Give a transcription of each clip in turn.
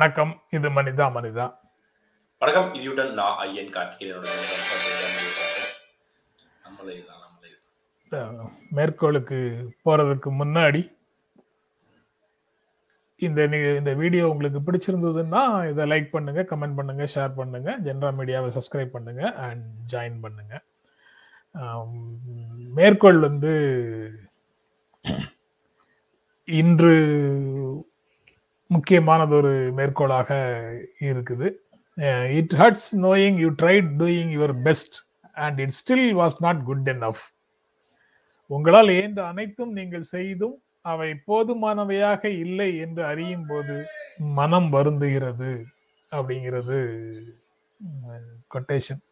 வணக்கம். இது மனிதா மனிதா. வணக்கம். இதுடன் நான் ஐயன் அஹ், மேற்கோளுக்கு போறதுக்கு முன்னாடி இந்த இந்த வீடியோ உங்களுக்கு பிடிச்சிருந்ததுன்னா இதை லைக் பண்ணுங்க கமெண்ட் பண்ணுங்க ஷேர் பண்ணுங்க. ஜென்ரா மீடியாவை சப்ஸ்கிரைப் பண்ணுங்க அண்ட் ஜாயின் பண்ணுங்க. மேற்கோள் வந்து இன்று முக்கியமானது ஒரு மேற்கோளாக இருக்குது. It hurts knowing you tried doing your best and it still was not good enough. உங்களால் இயன்ற அனைத்தும் நீங்கள் செய்தும் அவை போதுமானவையாக இல்லை என்று அறியும் போது மனம் வருந்துகிறது அப்படிங்கிறது uh, கொட்டேஷன்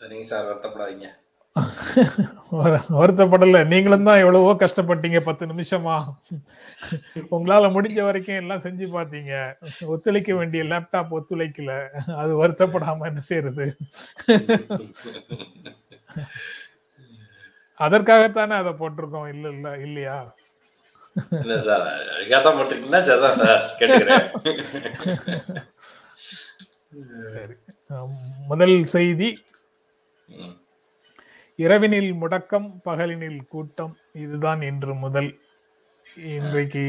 சரிங்க சார் வருத்தப்படாதீங்க. வருத்தப்படல. நீங்களும் தான் எவ்வளவோ கஷ்டப்பட்டீங்க பத்து நிமிஷமா. உங்களால முடிஞ்ச வரைக்கும் எல்லாம் செஞ்சு பார்த்தீங்க. ஒத்துழைக்க வேண்டிய லேப்டாப் ஒத்துழைக்கல. அது வருத்தப்படாம என்ன செய்யறது அதற்காகத்தானே அதை போட்டிருக்கோம். இல்ல இல்ல இல்லையா? சார் சரிதான் சார் கேட்டுக்கிறேன். சரி. அஹ் முதல் செய்தி. இரவினில் முடக்கம் பகலினில் கூட்டம் இதுதான் இன்று முதல். இன்றைக்கு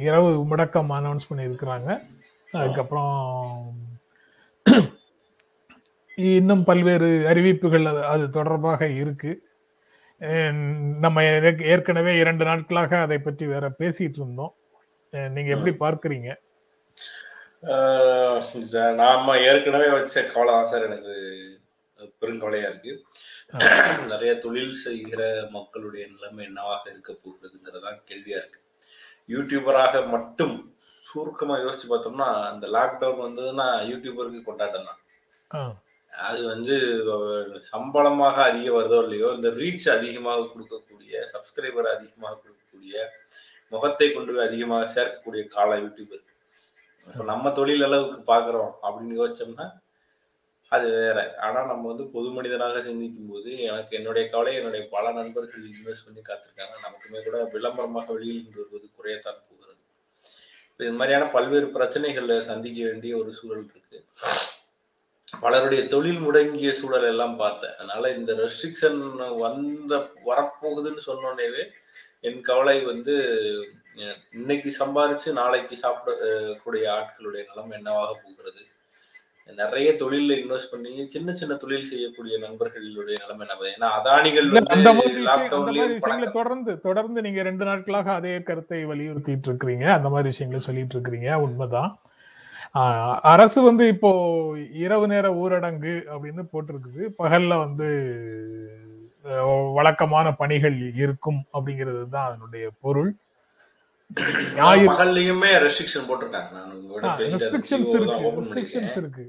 இரவு முடக்கம் அனௌன்ஸ் பண்ணியிருக்கிறாங்க. அதுக்கப்புறம் இன்னும் பல்வேறு அறிவிப்புகள் அது- அது தொடர்பாக இருக்கு. நம்ம ஏற்க- ஏற்கனவே இரண்டு நாட்களாக அதை பற்றி வேற பேசிட்டு இருந்தோம். நீங்க எப்படி பார்க்கறீங்க? நாம ஏற்கனவே வச்ச கவலை தான் சார். எனக்கு பெருங்கவலையா இருக்கு. நிறைய தொழில் செய்கிற மக்களுடைய நிலைமை என்னவாக இருக்க போகிறதுங்கிறதான் கேள்வியா இருக்கு. யூடியூபராக மட்டும் சுருக்கமா யோசிச்சு பார்த்தோம்னா இந்த லாக்டவுன் வந்ததுன்னா யூடியூபருக்கு கொண்டாட்டம் தான். அது வந்து சம்பளமாக அதிகம் வருதோ இல்லையோ இந்த ரீச் அதிகமாக கொடுக்கக்கூடிய சப்ஸ்கிரைபர் அதிகமாக கொடுக்கக்கூடிய முகத்தை கொண்டு போய் அதிகமாக சேர்க்கக்கூடிய காலம் யூடியூபர் இப்போ நம்ம தொழில் அளவுக்கு பார்க்குறோம் அப்படின்னு யோசிச்சோம்னா அது வேற. ஆனா நம்ம வந்து பொது மனிதனாக சிந்திக்கும் போது எனக்கு என்னுடைய கவலை என்னுடைய பல நண்பர்கள் இன்வெஸ்ட் பண்ணி காத்திருக்காங்க. நமக்குமே கூட விளம்பரமாக வெளியில் வருவது குறையத்தான் போகிறது. இப்போ இது மாதிரியான பல்வேறு பிரச்சனைகளை சந்திக்க வேண்டிய ஒரு சூழல் இருக்கு. பலருடைய தொழில் முடங்கிய சூழல் எல்லாம் பார்த்தேன். அதனால இந்த ரெஸ்ட்ரிக்ஷன் வந்த வரப்போகுதுன்னு சொன்னோடனேவே என் கவலை வந்து இன்னைக்கு சம்பாரிச்சு நாளைக்கு சாப்பிட கூடிய ஆட்களுடைய நிலம் என்னவாக போகிறது? நிறைய தொழில இன்வெஸ்ட் பண்ணி சின்ன சின்ன தொழில் செய்யக்கூடிய நண்பர்களுடைய நிலைமை என்ன ஏன்னா அதானிகள் விஷயங்களை தொடர்ந்து தொடர்ந்து நீங்க ரெண்டு நாட்களாக அதே கருத்தை வலியுறுத்திட்டு இருக்கிறீங்க. அந்த மாதிரி விஷயங்களை சொல்லிட்டு இருக்கிறீங்க. உண்மைதான். ஆஹ் அரசு வந்து இப்போ இரவு நேர ஊரடங்கு அப்படின்னு போட்டிருக்குது. பகல்ல வந்து வழக்கமான பணிகள் இருக்கும் அப்படிங்கிறது தான் அதனுடைய பொருள். பகல்லையுமே ரெஸ்ட்ரிக்ஷன் போட்டிருக்காங்க. நான் உங்களோட ரெஸ்ட்ரிக்ஷன்ஸ் இருக்கு. ஓபன் ரெஸ்ட்ரிக்ஷன்ஸ் பண்ணிருக்கேன் இருக்கு.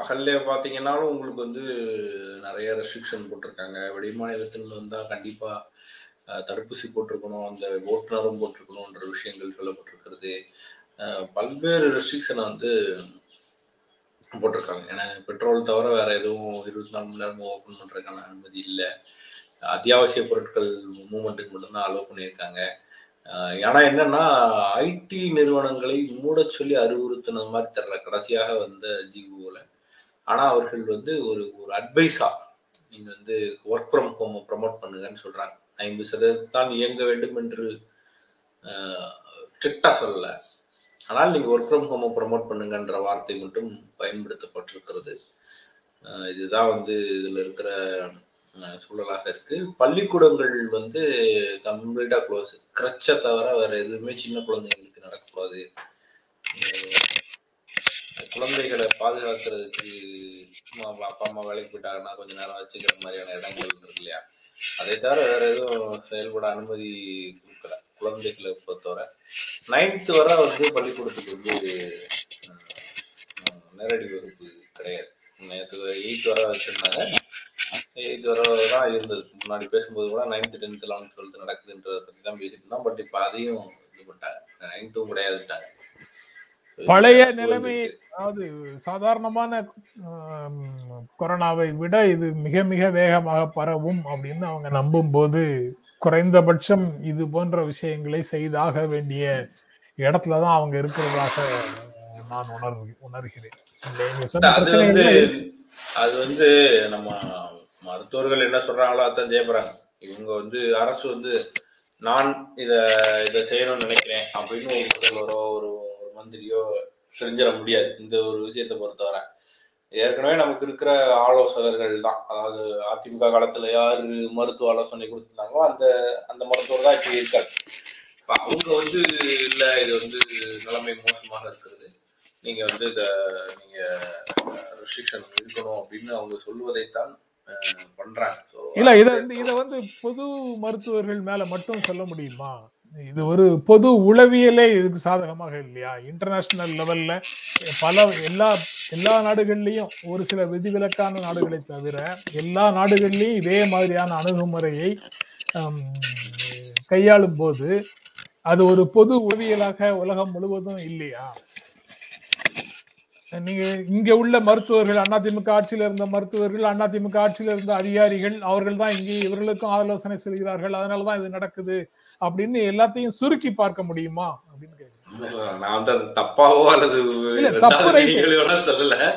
பகல்ல பாத்தீங்கன்னாலும் உங்களுக்கு வந்து நிறைய ரெஸ்ட்ரிக்ஷன் போட்டிருக்காங்க. வெளி மாநிலத்திலிருந்து வந்தா கண்டிப்பா தடுப்பூசி போட்டிருக்கணும் அந்த ஓட்டுநரும் போட்டிருக்கணும்ன்ற விஷயங்கள் சொல்லப்பட்டிருக்கிறது. பல்வேறு ரெஸ்ட்ரிக்ஷனை வந்து போட்டிருக்காங்க. ஏன்னா பெட்ரோல் தவிர வேற எதுவும் இருபத்தி நாலு மணி நேரமும் ஓப்பன் பண்றதுக்கான அனுமதி இல்லை. அத்தியாவசிய பொருட்கள் மூமெண்ட்டுக்கு மட்டும்தான் அலோவ் பண்ணியிருக்காங்க. ஆனால் என்னன்னா ஐடி நிறுவனங்களை மூட சொல்லி அறிவுறுத்தின மாதிரி தெரியல. கடைசியாக வந்த ஜிஓவில் ஆனால் அவர்கள் வந்து ஒரு ஒரு அட்வைஸாக நீங்கள் வந்து ஒர்க் ஃப்ரம் ஹோம் ப்ரமோட் பண்ணுங்கன்னு சொல்கிறாங்க ஐம்பது சதவீதம் தான் இயங்க வேண்டும் என்று ஸ்ட்ரிக்டாக சொல்லலை. ஆனால் நீங்கள் ஒர்க் ஃப்ரம் ஹோமை ப்ரமோட் பண்ணுங்கன்ற வார்த்தை மட்டும் பயன்படுத்தப்பட்டிருக்கிறது. இதுதான் வந்து இதில் இருக்கிற சூழலாக இருக்கு. பள்ளிக்கூடங்கள் வந்து கம்ப்ளீட்டா க்ளோஸ் கிரச்சை தவிர வேற எதுவுமே சின்ன குழந்தைங்களுக்கு நடக்கக்கூடாது. குழந்தைகளை பாதுகாக்கிறதுக்கு அப்பா அம்மா வேலைக்கு போயிட்டாங்கன்னா கொஞ்ச நேரம் வச்சுக்கிற மாதிரியான இடங்கள் இருக்கு இல்லையா? அதை தவிர வேற எதுவும் செயல்பட அனுமதி கொடுக்கல. குழந்தைகளை பொறுத்தவரை. நைன்த் வரை வந்து பள்ளிக்கூடத்துக்கு வந்து நேரடி வகுப்பு கிடையாது. நேற்று எயித் வர வச்சிருந்தாங்க. வரை தான் இருந்தது. முன்னாடி பேசும்போது கூட நைன்த் டென்த் லெவன்த் டுவெல்த் நடக்குதுன்றதை பற்றி தான் பேசிட்டு இருந்தோம் பட் இப்போ அதையும் இது பண்ணிட்டாங்க. நைன்த்தும் கிடையாதுட்டாங்க. பழைய நிலைமை அதாவது சாதாரணமான கொரோனாவை விட இது மிக மிக வேகமாக பரவும் அப்படின்னு அவங்க நம்பும் போது குறைந்தபட்சம் இது போன்ற விஷயங்களை செய்தாக வேண்டிய இடத்துலதான் அவங்க இருக்கிறதாக நான் உணர் உணர்கிறேன். அது வந்து நம்ம மருத்துவர்கள் என்ன சொல்றாங்களோ அதான் ஜெயப்படுறாங்க இவங்க வந்து அரசு வந்து நான் இத இத செய்யணும்னு நினைக்கிறேன் அப்படின்னு ஒரு முதல்வரோ ஒரு ஒரு மந்திரியோ செஞ்சிட முடியாது. இந்த ஒரு விஷயத்தை பொறுத்தவரை. ஏற்கனவே நமக்கு இருக்கிற ஆலோசகர்கள் தான். அதாவது அதிமுக காலத்துல யாரு மருத்துவ ஆலோசனை கொடுத்துருந்தாங்களோ அந்த அந்த மருத்துவர் தான் இப்படி இருக்காரு. இப்போ அவங்க வந்து இல்ல இது வந்து நிலைமை மோசமாக இருக்கிறது. நீங்க வந்து இத நீங்க ரெஸ்ட்ரிக்ஷன் இருக்கணும் அப்படின்னு அவங்க சொல்வதைத்தான் இல்ல இத வந்து இத வந்து பொது மருத்துவர்கள் மேல மட்டும் சொல்ல முடியுமா? இது ஒரு பொது உளவியலே இதுக்கு சாதகமாக இல்லையா? இன்டர்நேஷனல் லெவல்ல பல எல்லா எல்லா நாடுகள்லயும் ஒரு சில விதிவிலக்கான நாடுகளை தவிர எல்லா நாடுகள்லயும் இதே மாதிரியான அணுகுமுறையை கையாளும் போது அது ஒரு பொது உளவியலாக உலகம் முழுவதும் இல்லையா? நீங்க இங்க உள்ள மருத்துவர்கள் அதிமுக ஆட்சியில இருந்த மருத்துவர்கள் அதிமுக ஆட்சியில இருந்த அதிகாரிகள் அவர்கள் தான் இங்கே இவர்களுக்கும் ஆலோசனை சொல்கிறார்கள். அதனாலதான் இது நடக்குது அப்படின்னு எல்லாத்தையும் சுருக்கி பார்க்க முடியுமா அப்படின்னு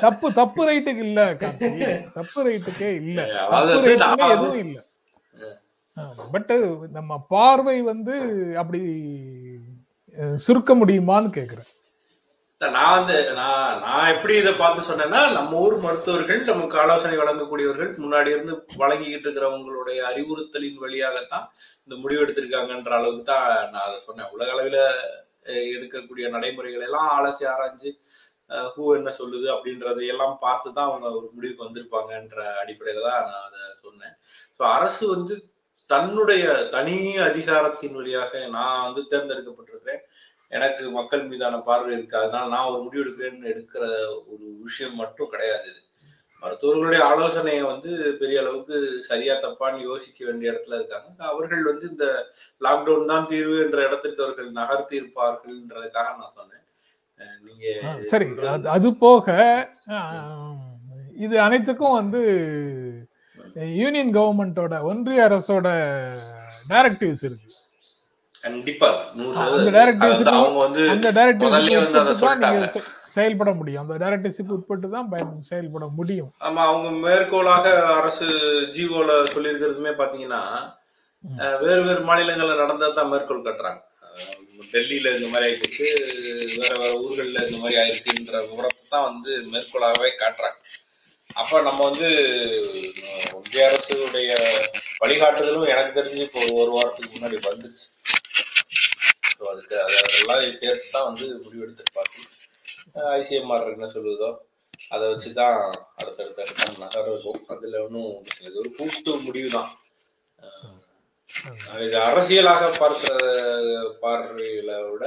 தப்பு தப்பு தப்பு ரைட்டுக்கு இல்ல தப்பு ரைட்டுக்கே இல்ல. எதுவும் இல்ல. பட் நம்ம பார்வை வந்து அப்படி சுருக்க முடியுமான்னு கேக்குறேன். நான் வந்து நான் நான் எப்படி இதை பார்த்து சொன்னேன்னா நம்ம ஊர் மருத்துவர்கள் நமக்கு ஆலோசனை வழங்கக்கூடியவர்கள் முன்னாடி இருந்து வழங்கிக்கிட்டு இருக்கிறவங்களுடைய அறிவுறுத்தலின் வழியாகத்தான் இந்த முடிவு எடுத்திருக்காங்கன்ற அளவுக்கு தான் நான் அதை சொன்னேன். உலக அளவில் எடுக்கக்கூடிய நடைமுறைகள் எல்லாம் அலசி ஆராய்ஞ்சு ஹூ என்ன சொல்லுது அப்படின்றதை எல்லாம் பார்த்து தான் அவங்க ஒரு முடிவுக்கு வந்திருப்பாங்கன்ற அடிப்படையில தான் நான் அதை சொன்னேன். ஸோ அரசு வந்து தன்னுடைய தனி அதிகாரத்தின் வழியாக நான் வந்து தேர்ந்தெடுக்கப்பட்டிருக்கிறேன். எனக்கு மக்கள் மீதான பார்வை இருக்கு. அதனால நான் ஒரு முடிவு எடுக்கிறேன்னு எடுக்கிற ஒரு விஷயம் மட்டும் கிடையாது இது. மருத்துவர்களுடைய ஆலோசனையை வந்து பெரிய அளவுக்கு சரியா தப்பான்னு யோசிக்க வேண்டிய இடத்துல இருக்காங்க. அவர்கள் வந்து இந்த லாக்டவுன் தான் தீர்வு என்ற இடத்திற்கு அவர்கள் நகர்த்தி இருப்பார்கள்ன்றதுக்காக நான் சொன்னேன். நீங்க சரி. அது போக இது அனைத்துக்கும் வந்து யூனியன் கவர்மெண்டோட ஒன்றிய அரசோட டைரக்டிவ்ஸ் இருக்கு. கண்டிப்பா. அவங்க வந்து அந்த செயல்பட முடியும். அந்த டைரக்டிவ்ஸுக்கு உட்பட்டு தான் செயல்பட முடியும். ஆமா அவங்க மேற்கோளாக அரசு ஜீவோல சொல்லியிருக்கிறதுமே பாத்தீங்கன்னா வேறு வேறு மாநிலங்கள்ல நடந்தது தான் மேற்கோள் கட்டுறாங்க. டெல்லியில இந்த மாதிரி ஆயிடுச்சு வேற வேற ஊர்கள்ல இந்த மாதிரி ஆயிருக்குன்ற விவரத்தை தான் வந்து மேற்கோளாகவே காட்டுறாங்க. அப்ப நம்ம வந்து ஒன்றிய அரசுடைய வழிகாட்டுதலும் எனக்கு தெரிஞ்சு இப்போ ஒரு ஒரு வாரத்துக்கு முன்னாடி வந்துருச்சு. ஸோ அதுக்கு அது அதெல்லாம் சேர்த்து தான் வந்து முடிவெடுத்திருப்பாங்க ஐசிஎம்ஆர் என்ன சொல்லுதோ அதை வச்சு தான் அடுத்தடுத்த கட்டம் நகர்றதும். அதில் ஒன்றும் இது ஒரு கூட்டு முடிவு தான் இது அரசியலாக பார்க்கிற பார்வையில விட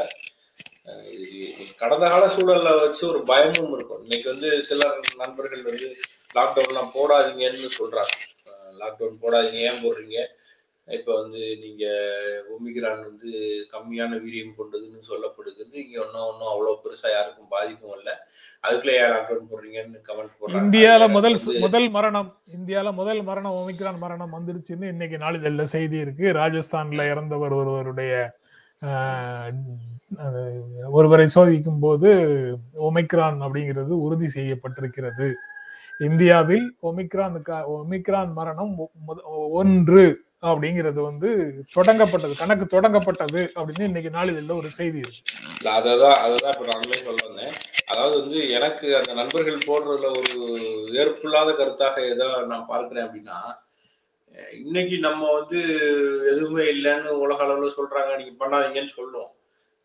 கடந்த கால சூழல்ல வச்சு ஒரு பயமும் இருக்கும். இன்னைக்கு வந்து சில நண்பர்கள் வந்து லாக்டவுன்லாம் போடாதீங்கன்னு சொல்றாங்க. லாக்டவுன் போடாதீங்க ஏன் போடுறீங்க? இப்போ வந்து நீங்க ஒமிக்ரான் வந்து கம்மியான வீரியம் கொண்டதுன்னு சொல்லப்படுகிறது. இங்க ஒன்றும் ஒன்றும் அவ்வளோ பெருசா யாருக்கும் பாதிப்பும் இல்லை. அதுக்குள்ள ஏன் லாக்டவுன் போடுறீங்கன்னு கமெண்ட் போடுறாங்க. இந்தியால அது முதல் முதல் மரணம் இந்தியால முதல் மரணம் ஒமிக்ரான் மரணம் வந்துருச்சுன்னு இன்னைக்கு நாளிதழ்ல செய்தி இருக்கு. ராஜஸ்தான்ல இறந்தவர் ஒருவருடைய ஒருவரை சோதிக்கும் போது ஒமிக்ரான் அப்படிங்கிறது உறுதி செய்யப்பட்டிருக்கிறது. இந்தியாவில் ஒமிக்ரானுக்கு ஒமிக்ரான் மரணம் ஒன்று அப்படிங்கிறது வந்து தொடங்கப்பட்டது கணக்கு தொடங்கப்பட்டது அப்படின்னு இன்னைக்கு நாளிதழில் ஒரு செய்தி இருக்கு. இல்ல, அததான் அததான் இப்ப நானுமே சொல்ல வந்தேன் அதாவது வந்து எனக்கு அந்த நண்பர்கள் போடுறதுல ஒரு ஏற்புள்ளாத கருத்தாக ஏதோ நான் பார்க்கிறேன் அப்படின்னா இன்னைக்கு நம்ம வந்து எதுவுமே இல்லைன்னு உலக அளவுல சொல்றாங்க நீங்க பண்ணாதீங்கன்னு சொல்லுவோம்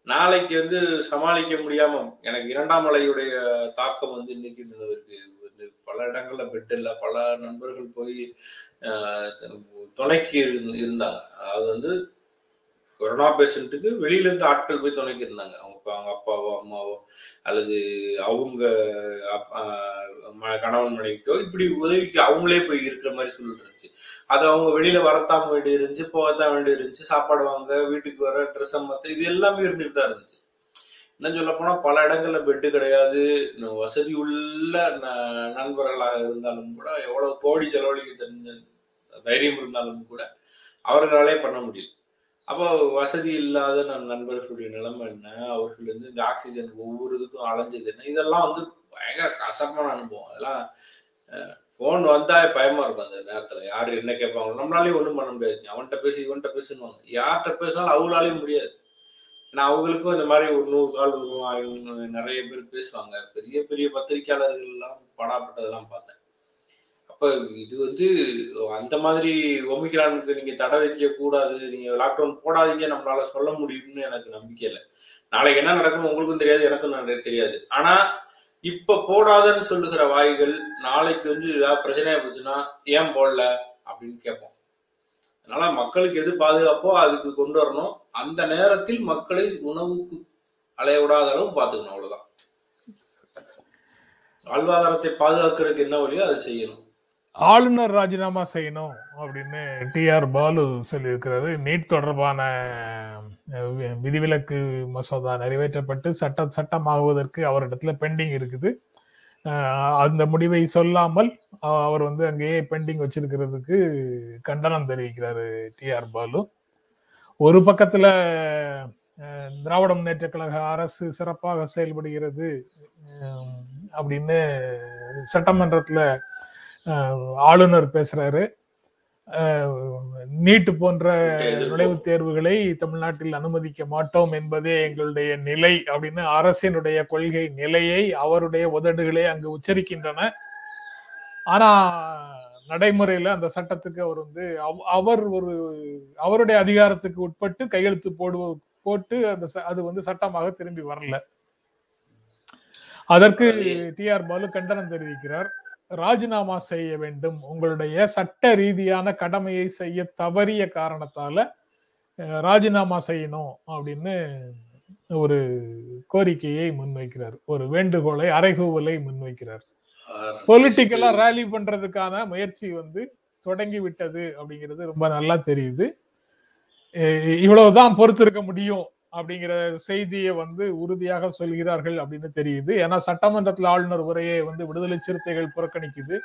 நாளைக்கு வந்து சமாளிக்க முடியாம எனக்கு இரண்டாம் அலையுடைய தாக்கம் வந்து இன்னைக்கு இருக்கு பல இடங்கள்ல பெட் இல்லை பல நண்பர்கள் போய் துணைக்கு இருந்து- இருந்தாங்க அது வந்து கொரோனா பேஷண்ட்டுக்கு வெளியில இருந்து ஆட்கள் போய் துணைக்கு இருந்தாங்க. அவங்க அவங்க அப்பாவோ அம்மாவோ அல்லது அவங்க ம- கணவன் மனைவிக்கோ இப்படி உதவிக்கு அவங்களே போய் இருக்கிற மாதிரி சூழல் இருந்துச்சு. அது அவங்க வெளியில வரத்தான் வேண்டி இருந்துச்சு போகத்தான் வேண்டி இருந்துச்சு சாப்பாடு வாங்க வீட்டுக்கு வர ட்ரெஸ் மத்த இது எல்லாமே இருந்துட்டு தான் இருந்துச்சு. என்ன சொல்ல போனா பல இடங்கள்ல பெட்டு கிடையாது. வசதி உள்ள ந- நண்பர்களாக இருந்தாலும் கூட எவ்வளவு கோடி செலவழிக்க தெரிஞ்ச தைரியம் இருந்தாலும் கூட அவர்களாலே பண்ண முடியல. அப்போ வசதி இல்லாத நம் நண்பர்களுடைய நிலைமை என்ன? அவர்கள் வந்து இந்த ஆக்சிஜன் ஒவ்வொரு இதுக்கும் அலைஞ்சது என்ன? இதெல்லாம் வந்து பயங்கர கசப்பான அனுபவம். அதெல்லாம் ஃபோன் வந்தா பயமா இருக்கும் அந்த நேரத்துல. யாரு என்ன கேட்பாங்க நம்மளாலையும் ஒன்றும் பண்ண முடியாது. அவன்கிட்ட பேசி இவன்கிட்ட பேசணுவாங்க யார்கிட்ட பேசினாலும் அவங்களாலையும் முடியாது. ஏன்னா அவங்களுக்கும் இந்த மாதிரி ஒரு நூறு கால் வரும் நிறைய பேர் பேசுவாங்க. பெரிய பெரிய பத்திரிக்கையாளர்கள் எல்லாம் படாப்பட்டதெல்லாம் பார்த்தேன். அப்ப இது வந்து அந்த மாதிரி ஒமிக்ரானுக்கு நீங்க தடை வைக்க கூடாது நீங்க லாக்டவுன் போடாதீங்க நம்மளால சொல்ல முடியும்னு எனக்கு நம்பிக்கை இல்லை. நாளைக்கு என்ன நடக்கும் உங்களுக்கும் தெரியாது எனக்கும் நிறைய தெரியாது. ஆனா இப்ப போடாதன்னு சொல்லுகிற வாய்கள் நாளைக்கு வந்து ஏதாவது பிரச்சனையா போச்சுன்னா ஏன் போடல அப்படின்னு கேட்போம். அதனால மக்களுக்கு எது பாதுகாப்போ அதுக்கு கொண்டு வரணும். அந்த நேரத்தில் மக்களை உணவுக்கு அலைய விடாத அளவு பார்த்துக்கணும் அவ்வளவுதான். வாழ்வாதாரத்தை பாதுகாக்கிறதுக்கு என்ன வழியோ அதை செய்யணும். ஆளுநர் ராஜினாமா செய்யணும் அப்படின்னு டி ஆர் பாலு சொல்லியிருக்கிறாரு. நீட் தொடர்பான வி- விதிவிலக்கு மசோதா நிறைவேற்றப்பட்டு சட்ட சட்டமாகுவதற்கு அவரிடத்துல பெண்டிங் இருக்குது. அந்த முடிவை சொல்லாமல் அவர் வந்து அங்கேயே பெண்டிங் வச்சிருக்கிறதுக்கு கண்டனம் தெரிவிக்கிறாரு டி ஆர் பாலு. ஒரு பக்கத்துல திராவிட முன்னேற்ற கழக அரசு சிறப்பாக செயல்படுகிறது அப்படின்னு சட்டமன்றத்துல ஆளுநர் பேசுறாரு. நீட் போன்ற. நுழைவுத் தேர்வுகளை தமிழ்நாட்டில் அனுமதிக்க மாட்டோம் என்பதே எங்களுடைய நிலை அப்படின்னு அரசினுடைய கொள்கை நிலையை அவருடைய உதடுகளே அங்கு உச்சரிக்கின்றன. ஆனா நடைமுறையில அந்த சட்டத்துக்கு அவர் வந்து அவ- அவர் ஒரு அவருடைய அதிகாரத்துக்கு உட்பட்டு கையெழுத்து போடு போட்டு அந்த அது வந்து சட்டமாக திரும்பி வரல. அதற்கு டி ஆர் பாலு கண்டனம் தெரிவிக்கிறார். ராஜினாமா செய்ய வேண்டும். உங்களுடைய சட்ட ரீதியான கடமையை செய்ய தவறிய காரணத்தால ராஜினாமா செய்யணும் அப்படின்னு ஒரு கோரிக்கையை முன்வைக்கிறார். ஒரு வேண்டுகோளை அறைகூவலை முன்வைக்கிறார். பொலிட்டிக்கலா ரேலி பண்றதுக்கான முயற்சி வந்து தொடங்கி விட்டது அப்படிங்கிறது ரொம்ப நல்லா தெரியுது. இவ்வளவுதான் பொறுத்திருக்க முடியும். அப்படிங்கிற செய்தியை வந்து உறுதியாக சொல்கிறார்கள் அப்படின்னு தெரியுது. ஏன்னா சட்டமன்றத்தில் ஆளுநர் உரையை வந்து விடுதலை சிறுத்தைகள் புறக்கணிக்குது.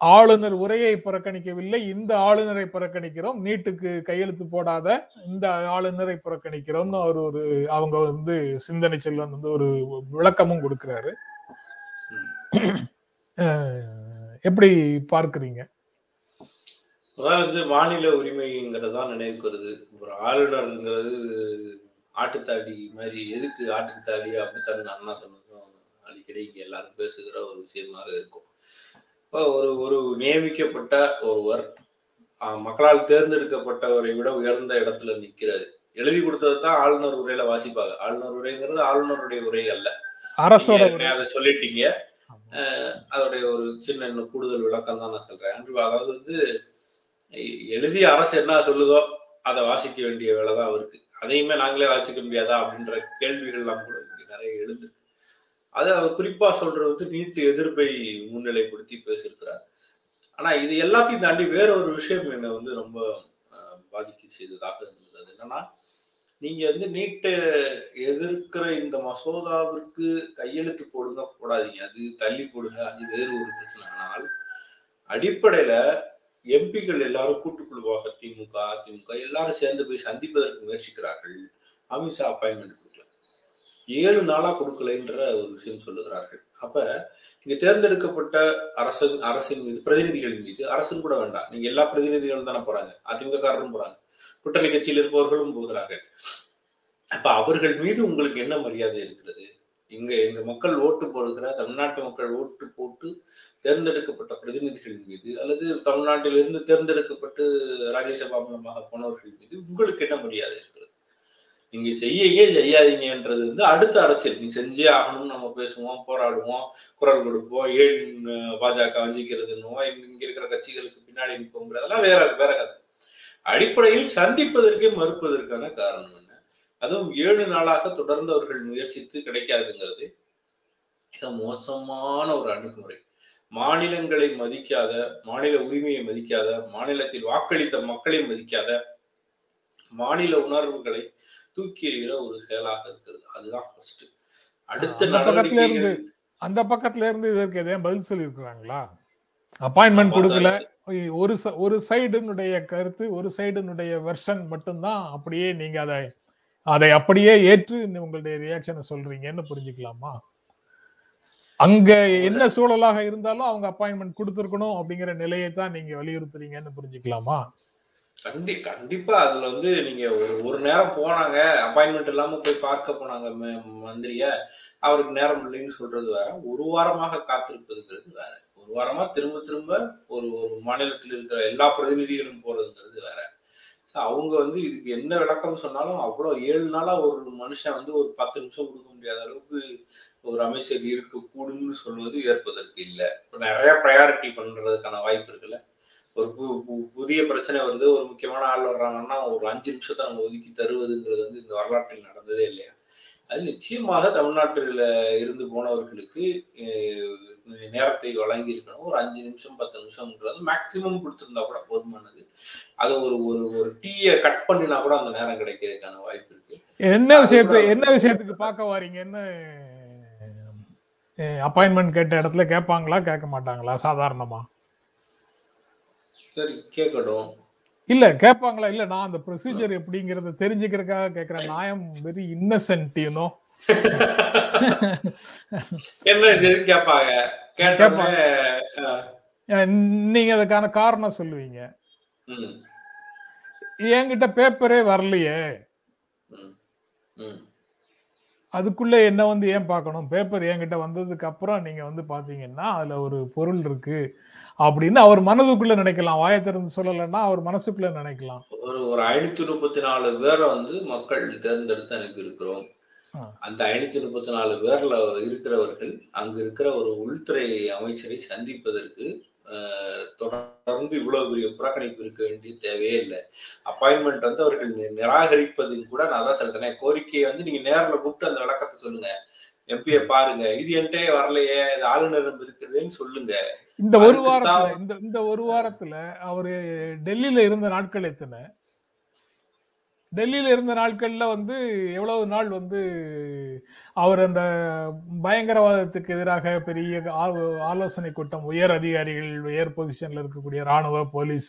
ஆளுநர் உரையை புறக்கணிக்கவில்லை. இந்த ஆளுநரை புறக்கணிக்கிறோம். நீட்டுக்கு கையெழுத்து போடாத இந்த ஆளுநரை புறக்கணிக்கிறோம்னு அவர் ஒரு அவங்க வந்து சிந்தனை செல்வன் வந்து ஒரு விளக்கமும் கொடுக்கிறாரு. எப்படி பார்க்கிறீங்க? அதாவது வந்து மாநில உரிமைங்கிறது தான் நினைவுக்கு வருது. ஒரு ஆளுநருங்கிறது ஆட்டுத்தாடி மாதிரி எதுக்கு ஆட்டுத்தாடி அப்படித்தான் அண்ணா சொன்னதும் அடிக்கடி இங்க எல்லாரும் பேசுகிற ஒரு விஷயமாக இருக்கும். இப்போ ஒரு ஒரு நியமிக்கப்பட்ட ஒருவர் மக்களால் தேர்ந்தெடுக்கப்பட்டவரை விட உயர்ந்த இடத்துல நிக்கிறாரு. எழுதி கொடுத்தது தான் ஆளுநர் உரையில வாசிப்பாங்க. ஆளுநர் உரைங்கிறது ஆளுநருடைய உரை அல்ல. அரசோட அதை சொல்லிட்டீங்க. அதோடைய ஒரு சின்ன கூடுதல் விளக்கம் தான் நான் சொல்றேன். அதாவது வந்து எழுதிய அரசு என்ன சொல்லுதோ அதை வாசிக்க வேண்டிய வேலை தான் அவருக்கு. அதையுமே நாங்களே வாசிக்க முடியாதா அப்படின்ற கேள்விகள்லாம் கூட இங்கே நிறைய எழுந்து அது அவர் குறிப்பா சொல்றது வந்து நீட்டு எதிர்ப்பை முன்னிலைப்படுத்தி பேசியிருக்கிறார். ஆனா இது எல்லாத்தையும் தாண்டி வேற ஒரு விஷயம் என்னை வந்து ரொம்ப பாதிக்க செய்ததாக இருந்தது. என்னன்னா நீங்க வந்து நீட்டை எதிர்க்கிற இந்த மசோதாவிற்கு கையெழுத்து போடுங்க போடாதீங்க. அது தள்ளி போடுங்க. அது வேறு ஒரு பிரச்சனை. ஆனால் அடிப்படையில எம்பிக்கள் எல்லாரும் கூட்டுக்குழுவாக திமுக அதிமுக எல்லாரும் சேர்ந்து போய் சந்திப்பதற்கு முயற்சிக்கிறார்கள். அமித்ஷா அப்பாயின்மெண்ட் கொடுக்கல. ஏழு நாளா கொடுக்கலைன்ற ஒரு விஷயம் சொல்லுகிறார்கள். அப்ப இங்க தேர்ந்தெடுக்கப்பட்ட அரசன் அரசின் மீது பிரதிநிதிகள் மீது அரசும் கூட வேண்டாம். நீங்க எல்லா பிரதிநிதிகளும் தானே போறாங்க. அதிமுக காரரும் போறாங்க. கூட்டணி கட்சியில் இருப்பவர்களும் போகிறார்கள். அப்ப அவர்கள் மீது உங்களுக்கு என்ன மரியாதை இருக்கிறது? இங்க எங்க மக்கள் ஓட்டு போடுகிற தமிழ்நாட்டு மக்கள் ஓட்டு போட்டு தேர்ந்தெடுக்கப்பட்ட பிரதிநிதிகள் மீது அல்லது தமிழ்நாட்டிலிருந்து தேர்ந்தெடுக்கப்பட்டு ராஜ்யசபா மூலமாக போனவர்கள் மீது உங்களுக்கு என்ன மரியாதை இருக்கிறது? நீங்க செய்யவே செய்யாதீங்கன்றது வந்து அடுத்த அரசியல். நீ செஞ்சே ஆகணும்னு நம்ம பேசுவோம் போராடுவோம் குரல் கொடுப்போம் ஏன் பாஜக வஞ்சிக்கிறதுன்னுவோம் இங்க இருக்கிற கட்சிகளுக்கு பின்னாடி நிற்போங்கிறதெல்லாம் வேற வேற கதை. அடிப்படையில் சந்திப்பதற்கே மறுப்பதற்கான காரணம் அதுவும் ஏழு நாளாக தொடர்ந்து அவர்கள் முயற்சித்து கிடைக்காதுங்கிறது. மிக மோசமான ஒரு அணுகுமுறை. மாநிலங்களை மதிக்காத மாநில உரிமையை மதிக்காத மாநிலத்தில் வாக்களித்த மக்களை மதிக்காத மாநில உணர்வுகளை தூக்கி எறிகிற ஒரு செயலாக இருக்கிறது. அதுதான் ஃபர்ஸ்ட் அடுத்த நடவடிக்கைகள் அந்த பக்கத்துல இருந்து இதற்கு எதையும் பதில் சொல்லி இருக்கிறாங்களா அப்பாயின்மெண்ட் கொடுக்கல. ஒரு ஒரு சைடுனுடைய கருத்து ஒரு சைடுனுடைய வெர்ஷன் மட்டும்தான் அப்படியே நீங்க அதை அதை அப்படியே ஏற்று இந்த உங்களுடைய ரியாக்ஷனை சொல்றீங்கன்னு புரிஞ்சுக்கலாமா? அங்க என்ன சூழலாக இருந்தாலும் அவங்க அப்பாயின்மெண்ட் கொடுத்துருக்கணும் அப்படிங்கிற நிலையை தான் நீங்க வலியுறுத்துறீங்கன்னு புரிஞ்சுக்கலாமா? கண்டி கண்டிப்பா அதுல வந்து நீங்க ஒரு ஒரு நேரம் போனாங்க அப்பாயின்மெண்ட் இல்லாம போய் பார்க்க போனாங்க மந்திரிய அவருக்கு நேரம் இல்லைன்னு சொல்றது வேற. ஒரு வாரமாக காத்திருப்பதுங்கிறது வேற. ஒரு வாரமா திரும்ப திரும்ப ஒரு ஒரு மாநிலத்தில் இருக்கிற எல்லா பிரதிநிதிகளும் போற ஸோ அவங்க வந்து இதுக்கு என்ன விளக்கம் சொன்னாலும் அவ்வளோ ஏழு நாளாக ஒரு மனுஷன் வந்து ஒரு பத்து நிமிஷம் கொடுக்க முடியாத அளவுக்கு ஒரு அமைச்சர் இருக்கக்கூடும்னு சொல்வது ஏற்பதற்கு இல்லை. இப்போ நிறையா ப்ரையாரிட்டி பண்ணுறதுக்கான வாய்ப்பு இருக்குல்ல. ஒரு பு- பு- புதிய பிரச்சனை வருது. ஒரு முக்கியமான ஆள் வர்றாங்கன்னா ஒரு அஞ்சு நிமிஷத்தை நம்ம ஒதுக்கி தருவதுங்கிறது வந்து இந்த வரலாற்றில் நடந்ததே இல்லையா? அது நிச்சயமாக தமிழ்நாட்டில் இருந்து போனவர்களுக்கு நேரத்தை வழங்கி இருக்கணும் ஒரு அஞ்சு நிமிஷம் பத்து நிமிஷம்ன்றது மேக்சிமம் கொடுத்திருந்தா கூட போதுமானது அது ஒரு ஒரு ஒரு டீயை கட் பண்ணினா கூட அந்த நேரம் கிடைக்கிறதுக்கான வாய்ப்பு இருக்கு. என்ன விஷயத்தை என்ன விஷயத்துக்கு பார்க்க வாரீங்கன்னு அப்பாயின்மெண்ட் கேட்ட இடத்துல கேட்பாங்களா? கேட்க மாட்டாங்களா? சாதாரணமா? சரி கேட்கட்டும். இல்ல கேட்பாங்களா? இல்ல நான் அந்த ப்ரொசீஜர் எப்படிங்கறத தெரிஞ்சுக்கிறதுக்காக கேக்குறேன் நான் வெரி இன்னசென்ட் யூனோ என்ன கேட்பாங்க நீங்க அதுக்கான காரணம் சொல்லுவீங்க. என்கிட்ட பேப்பரே வரலையே. அதுக்குள்ள என்ன வந்து ஏன் பார்க்கணும்? பேப்பர் என்கிட்ட வந்ததுக்கு அப்புறம் நீங்க வந்து பாத்தீங்கன்னா அதுல ஒரு பொருள் இருக்கு அப்படின்னு அவர் மனதுக்குள்ள நினைக்கலாம். வாயை திறந்து சொல்லலைன்னா அவர் மனசுக்குள்ள நினைக்கலாம். ஒரு ஒரு ஐநூத்தி முப்பத்தி நாலு பேரை வந்து மக்கள் தேர்ந்தெடுத்து அனுப்பி இருக்கிறோம். அந்த ஐநூத்தி முப்பத்தி நாலு பேர்ல இருக்கிறவர்கள் அங்க இருக்கிற ஒரு உள்துறை அமைச்சரை சந்திப்பதற்கு தொடர்ந்து இவ்வளவு பெரிய புறக்கணிப்பு இருக்க வேண்டிய தேவையே இல்லை. அப்பாயின்மெண்ட் வந்து அவர்கள் நி- நிராகரிப்பது கூட நான் தான் சொல்றேன் கோரிக்கையை வந்து நீங்க நேர்ல கூப்பிட்டு அந்த விளக்கத்தை சொல்லுங்க. எம்பியை பாருங்க. இது என்கிட்டே வரலையே இது ஆளுநரிடம் இருக்குதுன்னு சொல்லுங்க. இந்த ஒரு வாரத்துல இந்த இந்த ஒரு வாரத்துல அவரு டெல்லியில இருந்த நாட்கள் எத்தனை? டெல்லியில இருந்த நாட்கள்ல வந்து எவ்வளவு நாள் வந்து அவர் அந்த பயங்கரவாதத்துக்கு எதிராக பெரிய ஆலோசனை கூட்டம் உயர் அதிகாரிகள் உயர் பொசிஷன்ல இருக்கக்கூடிய ராணுவ போலீஸ்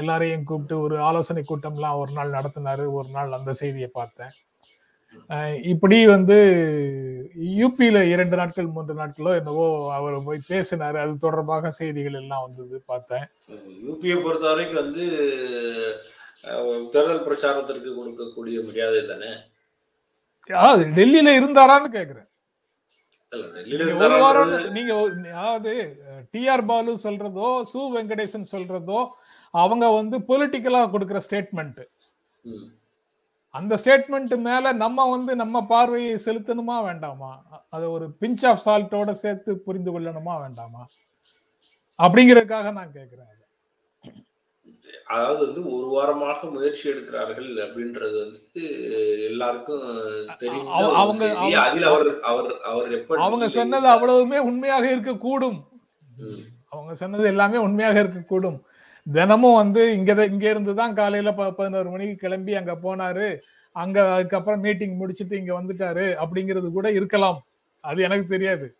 எல்லாரையும் கூப்பிட்டு ஒரு ஆலோசனை கூட்டம்லாம் ஒரு நாள் நடத்தினாரு. ஒரு நாள் அந்த செய்தியை பார்த்தேன். இப்படி வந்து யூபியில இரண்டு நாட்கள் மூன்று நாட்களோ என்னவோ அவர் போய் பேசினாரு. அது தொடர்பாக செய்திகள் எல்லாம் வந்தது பார்த்தேன். யூபியை பொறுத்த வரைக்கும் வந்து தேர்தல் பிரச்சாரத்திற்கு கொடுக்கக்கூடிய மரியாதை தானே? டெல்லியில இருந்தாரான்னு கேக்குறேன். நீங்க ஒரு வாரம் இருந்தாரான்றது நீங்க ஒரு- அதாவது டிஆர் பாலு சொல்றதோ சு வெங்கடேசன் சொல்றதோ அவங்க வந்து பொலிட்டிக்கலா கொடுக்கிற ஸ்டேட்மெண்ட். அந்த ஸ்டேட்மெண்ட் மேல நம்ம வந்து நம்ம பார்வையை செலுத்தணுமா வேண்டாமா? அதை ஒரு பிஞ்ச் ஆஃப் சால்ட்டோட சேர்த்து புரிந்து கொள்ளணுமா வேண்டாமா? அப்படிங்கறதுக்காக நான் கேக்குறேன். அதாவது வந்து ஒரு வாரமாக முயற்சி எடுக்கிறார்கள் அப்படின்றது வந்து எல்லாருக்கும் ஒரு அவங்க- செய்தி. அவங்க- அதில் அவர் அவர் அவர் எப்படி அவங்க சொன்னது அவ்வளவுமே உண்மையாக இருக்கக்கூடும். அவங்க சொன்னது எல்லாமே உண்மையாக இருக்கக்கூடும். தினமும் வந்து இங்க இங்க இருந்து தான் காலையில பதினோரு மணிக்கு கிளம்பி அங்க போனாரு. அங்க அதுக்கப்புறம் மீட்டிங் முடிச்சிட்டு இங்க வந்துட்டாரு அப்படிங்கிறது கூட இருக்கலாம். அது எனக்கு தெரியாது.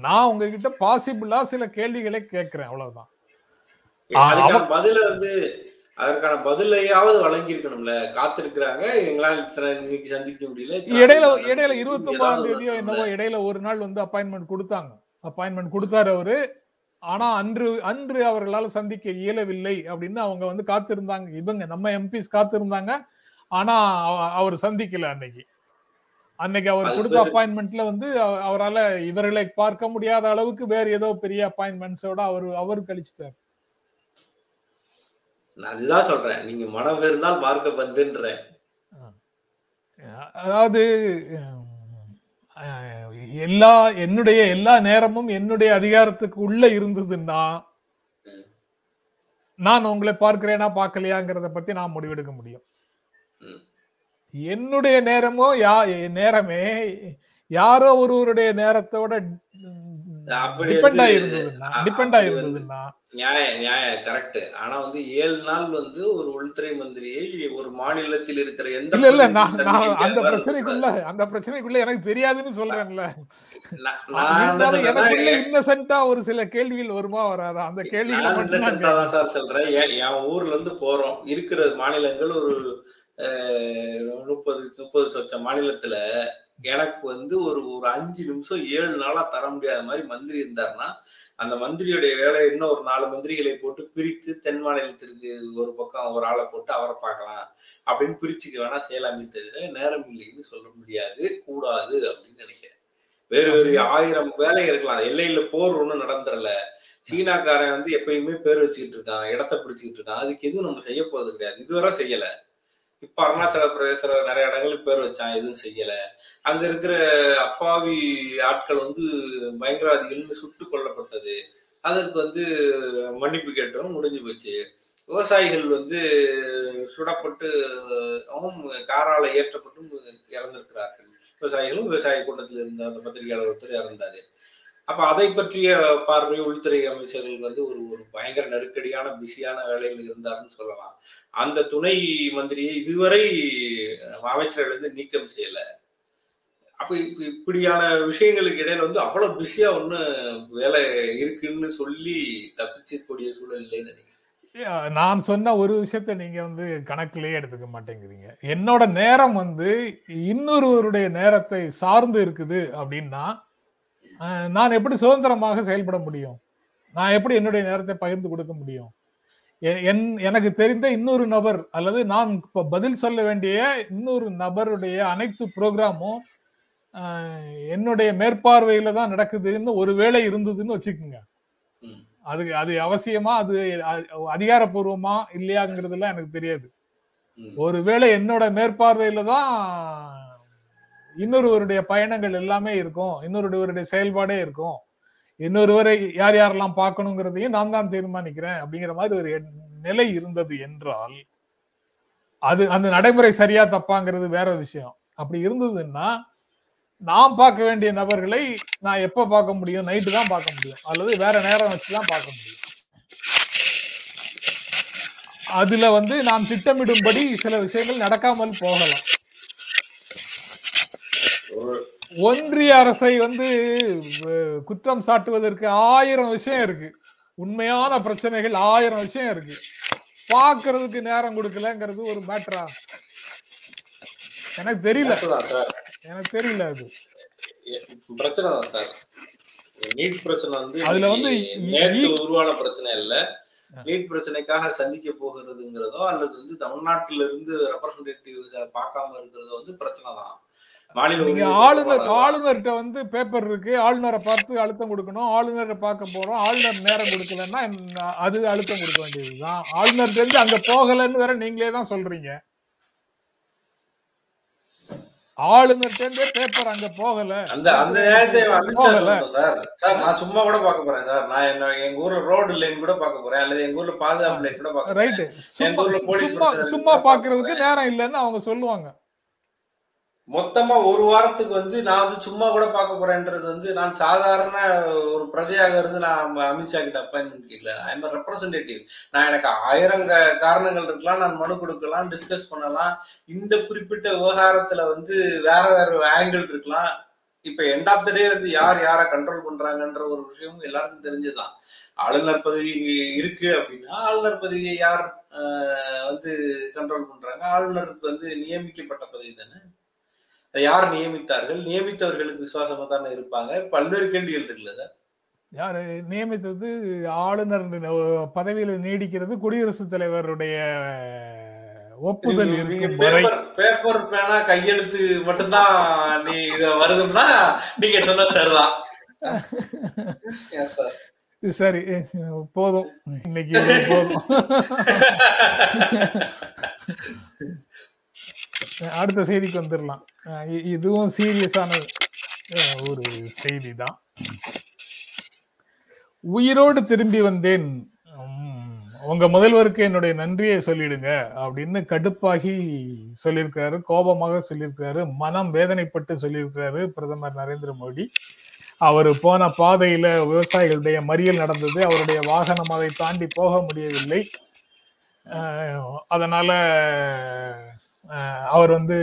நான் உங்ககிட்ட பாசிபிளா சில கேள்விகளை கேட்கிறேன் அவ்வளவுதான். பதில வந்து அதற்கான பதிலையாவது வழங்கி இருக்கணும்ல காத்திருக்கிறாங்க. எங்களால் இன்னைக்கு சந்திக்க முடியல. இடையில இடையில இருபத்தி. ஒன்பதாம் தேதியோ என்னவோ இடையில ஒரு நாள் வந்து அப்பாயின்மெண்ட் கொடுத்தாங்க. அப்பாயின்மெண்ட் கொடுத்தாரு அவரு. ஆனா அன்று அன்று அவர்களால் சந்திக்க இயலவில்லை அப்படின்னு அவங்க வந்து காத்திருந்தாங்க. இவங்க நம்ம எம்பிஸ் காத்திருந்தாங்க. ஆனா அவ- அவர் சந்திக்கல அன்னைக்கு. அன்னைக்கு அவர் கொடுத்த அப்பாயின்மெண்ட்ல வந்து அவ- அவரால இவர்களை பார்க்க முடியாத அளவுக்கு வேற ஏதோ பெரிய அப்பாயின்மெண்ட்ஸோட அவர் அவர் கழிச்சிட்டார். நல்லா சொல்றேன். நீங்க மனம் இருந்தால் பார்க்க வந்துன்றேன் அதாவது எல்லா என்னுடைய எல்லா நேரமும் என்னுடைய அதிகாரத்துக்கு உள்ள இருந்ததுன்னா நான் உங்களை பார்க்கிறேனா பார்க்கலையாங்கிறத பத்தி நான் முடிவெடுக்க முடியும். என்னுடைய நேரமோ யா நேரமே யாரோ ஒருவருடைய நேரத்தோட டிபெண்ட் ஆயிருந்ததுன்னா ஆயிருந்ததுன்னா நியாய நியாய கரெக்ட் ஆனா வந்து ஏழு நாள் வந்து ஒரு உள்துறை மந்திரியை ஒரு மாநிலத்தில் இருக்கிற எந்த இல்ல இல்ல அந்த பிரச்சனைக்குள்ள அந்த பிரச்சனைக்குள்ள எனக்கு தெரியாதுன்னு சொல்றேன்ல. எனக்குள்ள இன்னசென்ட்டா ஒரு சில கேள்விகள் வருமா வராதா? அந்த கேள்விகளை நான் மட்டும் நான் இன்னசென்டா தான் கேட்கறேன் சார் சொல்றேன். என் ஊர்ல இருந்து போறோம். இருக்கிற மாநிலங்கள் ஒரு முப்பது முப்பது சொச்சம் மாநிலத்துல எனக்கு வந்து ஒரு ஒரு அஞ்சு நிமிஷம் ஏழு நாளா தர முடியாத மாதிரி மந்திரி இருந்தாருன்னா அந்த மந்திரியுடைய வேலை இன்னும் ஒரு நாலு மந்திரிகளை போட்டு பிரித்து தென் மாநிலத்திற்கு ஒரு பக்கம் ஒரு ஆளை போட்டு அவரை பார்க்கலாம் அப்படின்னு பிரிச்சுக்க வேணா செய்யலாமே தவிர நேரம் இல்லைன்னு சொல்ல முடியாது கூடாது அப்படின்னு நினைக்கிறேன். வேறு வேறு ஆயிரம் வேலை இருக்கலாம். எல்லையில போர் ஒண்ணும் நடந்துடல சீனாக்காரன் வந்து எப்பயுமே பேர் வச்சுக்கிட்டு இருக்கான் இடத்த பிடிச்சுக்கிட்டு இருக்கான். அதுக்கு எதுவும் நம்ம செய்ய போறது கிடையாது. இதுவரை செய்யல. இப்ப அருணாச்சல பிரதேசத்துல நிறைய இடங்களுக்கு பேர் வச்சான் எதுவும் செய்யல. அங்க இருக்கிற அப்பாவி ஆட்கள் வந்து பயங்கரவாதிகள்னு சுட்டு கொல்லப்பட்டது. அதற்கு வந்து மன்னிப்பு கேட்டவும் முடிஞ்சு போச்சு. விவசாயிகள் வந்து சுடப்பட்டு அவங்க காரால ஏற்றப்பட்டும் இறந்திருக்கிறார்கள். விவசாயிகளும் விவசாய கூட்டத்தில் இருந்த அந்த பத்திரிகையாளர் ஒருத்தர் இறந்தாரு. அப்ப அதை பற்றிய பார்வை உள்துறை அமைச்சர்கள் வந்து ஒரு ஒரு பயங்கர நெருக்கடியான பிஸியான வேலையில் இருந்தாருன்னு சொல்லலாம். அந்த துணை மந்திரியை இதுவரை அமைச்சர்கள் வந்து நீக்கம் செய்யல. அப்ப இப்ப இப்படியான விஷயங்களுக்கு இடையில வந்து அவ்வளவு பிஸியா ஒண்ணு வேலை இருக்குன்னு சொல்லி தப்பிச்சக்கூடிய சூழல் இல்லைன்னு நினைக்கிறேன். நான் சொன்ன ஒரு விஷயத்த நீங்க வந்து கணக்கிலேயே எடுத்துக்க மாட்டேங்கிறீங்க. என்னோட நேரம் வந்து இன்னொருவருடைய நேரத்தை சார்ந்து இருக்குது அப்படின்னா நான் எப்படி சுதந்திரமாக செயல்பட முடியும் நான் எப்படி என்னுடைய நேரத்தை பகிர்ந்து கொடுக்க முடியும் என் எனக்கு தெரிந்த இன்னொரு நபர் அல்லது நான் இப்ப பதில் சொல்ல வேண்டிய இன்னொரு நபருடைய அனைத்து ப்ரோக்ராமும் என்னுடைய மேற்பார்வையில தான் நடக்குதுன்னு ஒருவேளை இருந்ததுன்னு வச்சுக்கோங்க. அது அது அவசியமா அது அதிகாரப்பூர்வமா இல்லையாங்கிறதுலாம் எனக்கு தெரியாது. ஒருவேளை என்னோட மேற்பார்வையில தான் இன்னொருவருடைய பயணங்கள் எல்லாமே இருக்கும். இன்னொருவருடைய செயல்பாடே இருக்கும். இன்னொருவரை யார் யாரெல்லாம் பார்க்கணுங்கிறதையும் நான் தான் தீர்மானிக்கிறேன் அப்படிங்கிற மாதிரி ஒரு நிலை இருந்தது என்றால் அது அந்த நடைமுறை சரியா தப்பாங்கிறது வேற விஷயம். அப்படி இருந்ததுன்னா நான் பார்க்க வேண்டிய நபர்களை நான் எப்ப பார்க்க முடியும்? நைட்டு தான் பார்க்க முடியும். அல்லது வேற நேரம் வச்சு தான் பார்க்க முடியும். அதுல வந்து நாம் திட்டமிடும்படி சில விஷயங்கள் நடக்காமல் போகலாம். ஒன்றிய அரசை வந்து குற்றம் சாட்டுவதற்கு ஆயிரம் விஷயம் இருக்கு. உண்மையான பிரச்சனைகள் ஆயிரம் விஷயம் இருக்கு. பார்க்கிறதுக்கு நேரம் கொடுக்கலங்கிறது ஒரு மேட்டரா எனக்கு தெரியல. எனக்கு தெரியல அது. பிரச்சனை தான் சார் நீட் பிரச்சனை வந்து அதுல வந்து உருவான பிரச்சனை இல்ல. நீட் பிரச்சனைக்காக சந்திக்க போகிறதுங்கிறதோ அல்லது வந்து தமிழ்நாட்டில இருந்து ரெப்ரசன்டேட்டிவ் பார்க்காம இருக்கிறதோ வந்து பிரச்சனை தான். நீங்க ஆளுநர் ஆளுநர்கிட்ட வந்து பேப்பர் இருக்கு. ஆளுநரை பார்த்து அழுத்தம் கொடுக்கணும். ஆளுநரை பார்க்க போறோம். ஆளுநர் நேரம் கொடுக்கலன்னா அது அழுத்தம் கொடுக்க வேண்டியதுதான். ஆளுநர் இருந்து அங்க போகலன்னு வேற நீங்களே தான் சொல்றீங்க. ஆளுநர் இருந்தே பேப்பர் அங்க போகல. அந்த அந்த சார் நான் சும்மா கூட பார்க்க போறேன் சார். நான் என்ன எங்க ஊர்ல ரோடு லைன் கூட பார்க்க போறேன். அல்லது எங்க ஊர்ல பாதுகாப்பு கூட பார்க்க ரைட்டு சும்மா சும்மா பாக்குறதுக்கு நேரம் இல்லைன்னு அவங்க சொல்லுவாங்க. மொத்தமா ஒரு வாரத்துக்கு வந்து நான் வந்து சும்மா கூட பார்க்க போறேன்றது வந்து நான் சாதாரண ஒரு பிரஜையாக இருந்து நான் அமித்ஷா கிட்ட அப்பாயின்மெண்ட் கேட்கல. ஐ எம் ரெப்ரசன்டேட்டிவ் நான் எனக்கு ஆயிரம் க- காரணங்கள் இருக்கலாம். நான் மனு கொடுக்கலாம் டிஸ்கஸ் பண்ணலாம். இந்த குறிப்பிட்ட விவகாரத்துல வந்து வேற வேற ஆங்கிள் இருக்கலாம். இப்ப எண்ட் ஆஃப் த டே வந்து யார் யாரை கண்ட்ரோல் பண்றாங்கன்ற ஒரு விஷயம் எல்லாருக்கும் தெரிஞ்சதுதான் ஆளுநர் பதவி இருக்கு அப்படின்னா ஆளுநர் பதவியை யார் வந்து கண்ட்ரோல் பண்றாங்க? ஆளுநருக்கு வந்து நியமிக்கப்பட்ட பதவி தானே? யார் நியமித்தார்கள்? நியமித்தவர்களுக்கு விசுவாசமா தானே இருப்பாங்க? பல்வேறு கேள்விகள் இருக்குல்ல சார். யாரு? நியமித்தது ஆளுநர் பதவியில நீடிக்கிறது குடியரசுத் தலைவருடைய ஒப்புதல் பேப்பர் பேனா கையெழுத்து மட்டும்தான் நீ இத வருதுன்னா நீங்க சொன்ன சரிதான். Sir. சரி போதும். இன்னைக்கு போதும். அடுத்த செய்திக்கு வந்துடலாம் இதுவும் சீரியஸான ஒரு செய்தி தான் உயிரோடு திரும்பி வந்தேன். உங்க முதல்வருக்கு என்னுடைய நன்றியை சொல்லிடுங்க அப்படின்னு கடுப்பாகி சொல்லியிருக்காரு கோபமாக சொல்லியிருக்காரு மனம் வேதனைப்பட்டு சொல்லியிருக்காரு பிரதமர் நரேந்திர மோடி. அவர் போன பாதையில விவசாயிகளுடைய மறியல் நடந்தது அவருடைய வாகனம் அதை தாண்டி போக முடியவில்லை. அதனால அவர் வந்து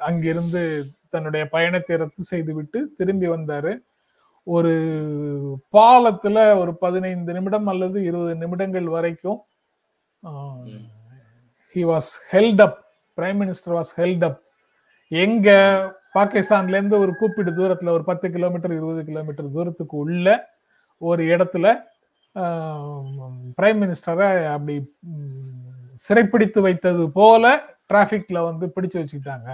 அங்கிருந்து தன்னுடைய பயணத்தை ரத்து செய்துவிட்டு திரும்பி வந்தாரு. ஒரு பாலத்துல ஒரு பதினைந்து நிமிடம் அல்லது இருபது நிமிடங்கள் வரைக்கும் he was held up prime minister was held up எங்க பாகிஸ்தான்ல இருந்து ஒரு கூப்பிட்டு தூரத்துல ஒரு பத்து கிலோமீட்டர் இருபது கிலோமீட்டர் தூரத்துக்கு உள்ள ஒரு இடத்துல பிரைம் மினிஸ்டரை அப்படி சிறைப்பிடித்து வைத்தது போல டிராபிக்ல வந்து பிடிச்சு வச்சுக்கிட்டாங்க.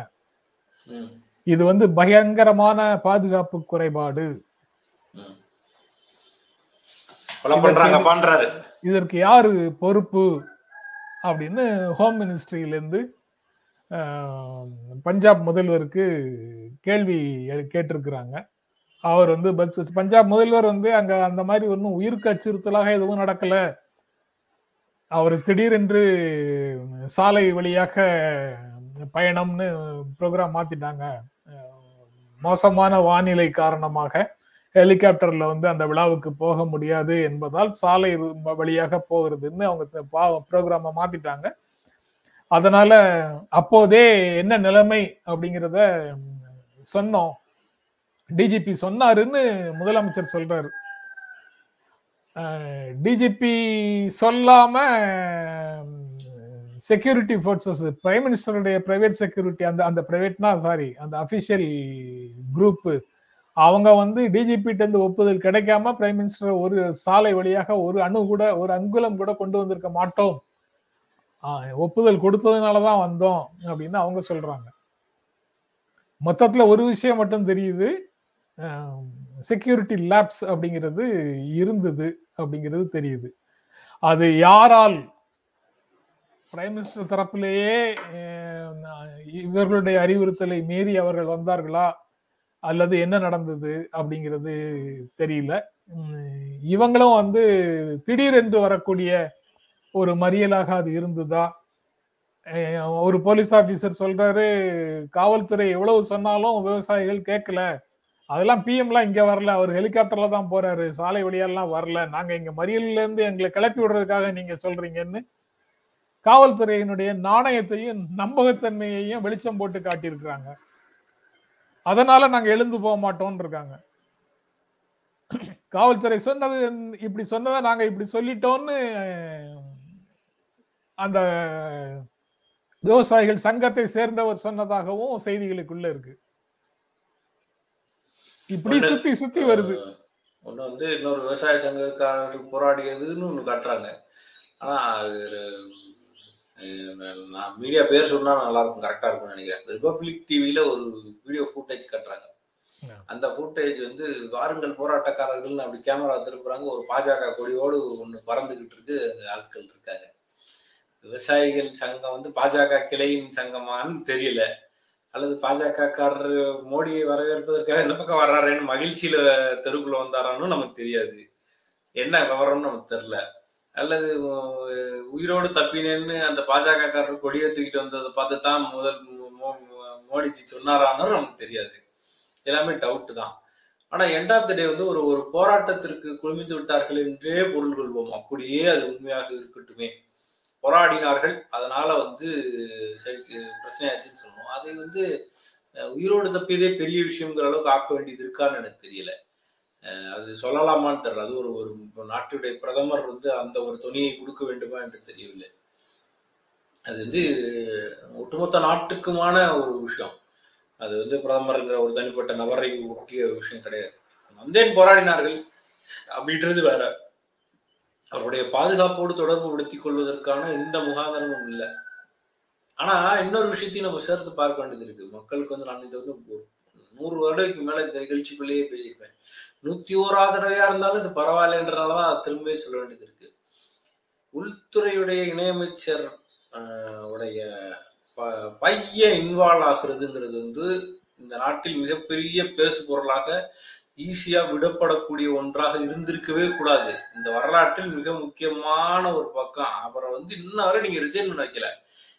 இது வந்து பயங்கரமான பாதுகாப்பு குறைபாடு. இதற்கு யாரு பொறுப்பு? அப்படின்னு ஹோம் மினிஸ்ட்ரியில இருந்து ஆஹ், பஞ்சாப் முதல்வருக்கு கேள்வி கேட்டிருக்கிறாங்க. அவர் வந்து பஞ்சாப் முதல்வர் வந்து அங்க அந்த மாதிரி ஒன்றும் உயிருக்கு அச்சுறுத்தலாக எதுவும் நடக்கல. அவர் திடீரென்று சாலை வழியாக பயணம்னு ப்ரோக்ராம் மாத்திட்டாங்க. மோசமான வானிலை காரணமாக ஹெலிகாப்டர்ல வந்து அந்த விழாவுக்கு போக முடியாது என்பதால் சாலை வழியாக போகிறதுன்னு அவங்க ப்ரோக்ராம மாத்திட்டாங்க. அதனால அப்போதே என்ன நிலைமை அப்படிங்கிறத சொன்னோம். டிஜிபி சொன்னாருன்னு முதலமைச்சர் சொல்றாரு. டிஜிபி சொல்லாம செக்யூரிட்டி ஃபோர்ஸஸ் பிரைம் மினிஸ்டருடைய பிரைவேட் செக்யூரிட்டி அந்த அந்த பிரைவேட்னா சாரி அந்த அஃபிஷியல் குரூப் அவங்க வந்து டிஜிபிட்ட இருந்து ஒப்புதல் கிடைக்காம பிரைம் மினிஸ்டர் ஒரு சாலை வழியாக ஒரு அணு கூட ஒரு அங்குலம் கூட கொண்டு வந்திருக்க மாட்டோம். ஒப்புதல் ஒப்புதல் கொடுத்ததுனாலதான் வந்தோம் அப்படின்னு அவங்க சொல்றாங்க. மொத்தத்துல ஒரு விஷயம் மட்டும் தெரியுது. செக்யூரிட்டி லேப்ஸ் அப்படிங்கிறது இருந்தது அப்படிங்கிறது தெரியுது. அது யாரால்? பிரைம் மினிஸ்டர் தரப்பிலேயே இவர்களுடைய அறிவுறுத்தலை மீறி அவர்கள் வந்தார்களா? அல்லது என்ன நடந்தது அப்படிங்கிறது தெரியல. இவங்களும் வந்து திடீரென்று வரக்கூடிய ஒரு மறியலாக அது இருந்ததா? ஒரு போலீஸ் ஆபீசர் சொல்றாரு காவல்துறை எவ்வளவு சொன்னாலும் விவசாயிகள் கேட்கல. அதெல்லாம் பிஎம்லாம் இங்க வரல. அவர் ஹெலிகாப்டர்ல தான் போறாரு. சாலை வழியெல்லாம் வரல. நாங்க இங்க மறியல்ல இருந்து எங்களை கிளப்பி விடுறதுக்காக நீங்க சொல்றீங்கன்னு காவல்துறையினுடைய நாணயத்தையும் நம்பகத்தன்மையையும் வெளிச்சம் போட்டு காட்டியிருக்கிறாங்க. அதனால நாங்க எழுந்து போக மாட்டோம்னு இருக்காங்க காவல்துறை சொன்னது இப்படி சொன்னதை நாங்க இப்படி சொல்லிட்டோம்னு அந்த விவசாயிகள் சங்கத்தை சேர்ந்தவர் சொன்னதாகவும் செய்திகளுக்குள்ள இருக்கு. இப்படி சுத்தி சுத்தி வருது. ஒண்ணு வந்து இன்னொரு விவசாய சங்கக்காரர்கள் போராடியதுன்னு ஒண்ணு காட்டுறாங்க. ஆனா அதுல, அஹ், நான் மீடியா பேர் சொன்னா நல்லா இருக்கும் கரெக்டா இருக்கும்னு நினைக்கிறேன். ரிபப்ளிக் டிவில ஒரு வீடியோ ஃபுட்டேஜ் காட்டுறாங்க. அந்த ஃபுட்டேஜ் வந்து வாருங்கள் போராட்டக்காரர்கள்னு அப்படி கேமரா திருப்புறாங்க. ஒரு பாஜக கொடியோடு ஒண்ணு பறந்துகிட்டு இருக்கு. ஆட்கள் இருக்காங்க. விவசாயிகள் சங்கம் வந்து பாஜக கிளையின் சங்கமான்னு தெரியல. அல்லது பாஜகக்காரர் மோடியை வரவேற்பதற்காக இந்த பக்கம் வர்றாருன்னு மகிழ்ச்சியில தெருக்குள்ள வந்தாரான்னு நமக்கு தெரியாது. என்ன விவரம்னு நமக்கு தெரில அல்லது உயிரோடு தப்பினேன்னு அந்த பாஜக காரர் கொடியை தூக்கிட்டு வந்ததை பார்த்து தான் முதல் மோ- மோடிஜி சொன்னாரான்னு நமக்கு தெரியாது. எல்லாமே டவுட் தான். ஆனா எண்ட் ஆஃப் த டே வந்து ஒரு ஒரு போராட்டத்திற்கு குழுமிந்து விட்டார்கள் என்றே பொருள் கொள்வோம். அப்படியே அது உண்மையாக இருக்கட்டுமே. போராடினார்கள். அதனால வந்து சரி, பிரச்சனையாச்சுன்னு சொல்லணும். அதை வந்து உயிரோடு தப்பியதே பெரிய விஷயங்கிற அளவுக்கு ஆக்க வேண்டியது இருக்கான்னு எனக்கு தெரியல. அது சொல்லலாமான்னு தெரியல. அது ஒரு ஒரு நாட்டுடைய பிரதமர் வந்து அந்த ஒரு துணியை கொடுக்க வேண்டுமா என்று தெரியவில்லை. அது வந்து ஒட்டுமொத்த நாட்டுக்குமான ஒரு விஷயம். அது வந்து பிரதமர்ங்கிற ஒரு தனிப்பட்ட நபரை ஒட்டிய ஒரு விஷயம் கிடையாது. வந்தேன் போராடினார்கள் அப்படின்றது வேற. அவருடைய பாதுகாப்போடு தொடர்பு படுத்திக் கொள்வதற்கான எந்த முகாதாரமும் இல்லை. ஆனா இன்னொரு விஷயத்தையும் நம்ம சேர்த்து பார்க்க வேண்டியது இருக்கு. மக்களுக்கு வந்து நான் இதை வந்து நூறு வருடத்துக்கு மேல இந்த நிகழ்ச்சிக்குள்ளேயே பேசியிருப்பேன். நூத்தி ஓராவது தடவையா இருந்தாலும் இது பரவாயில்லன்றனாலதான் திரும்பவே சொல்ல வேண்டியது இருக்கு. உள்துறையுடைய இணையமைச்சர் உடைய ப- பையன் இன்வால்வ் ஆகுறதுங்கிறது வந்து இந்த நாட்டில் மிகப்பெரிய பேசு பொருளாக ஈஸியா விடப்படக்கூடிய ஒன்றாக இருந்திருக்கவே கூடாது. இந்த வரலாற்றில் மிக முக்கியமான ஒரு பக்கம். அவரை வந்து இன்ன வரை நீங்க ரிசைன் பண்ண வைக்கல.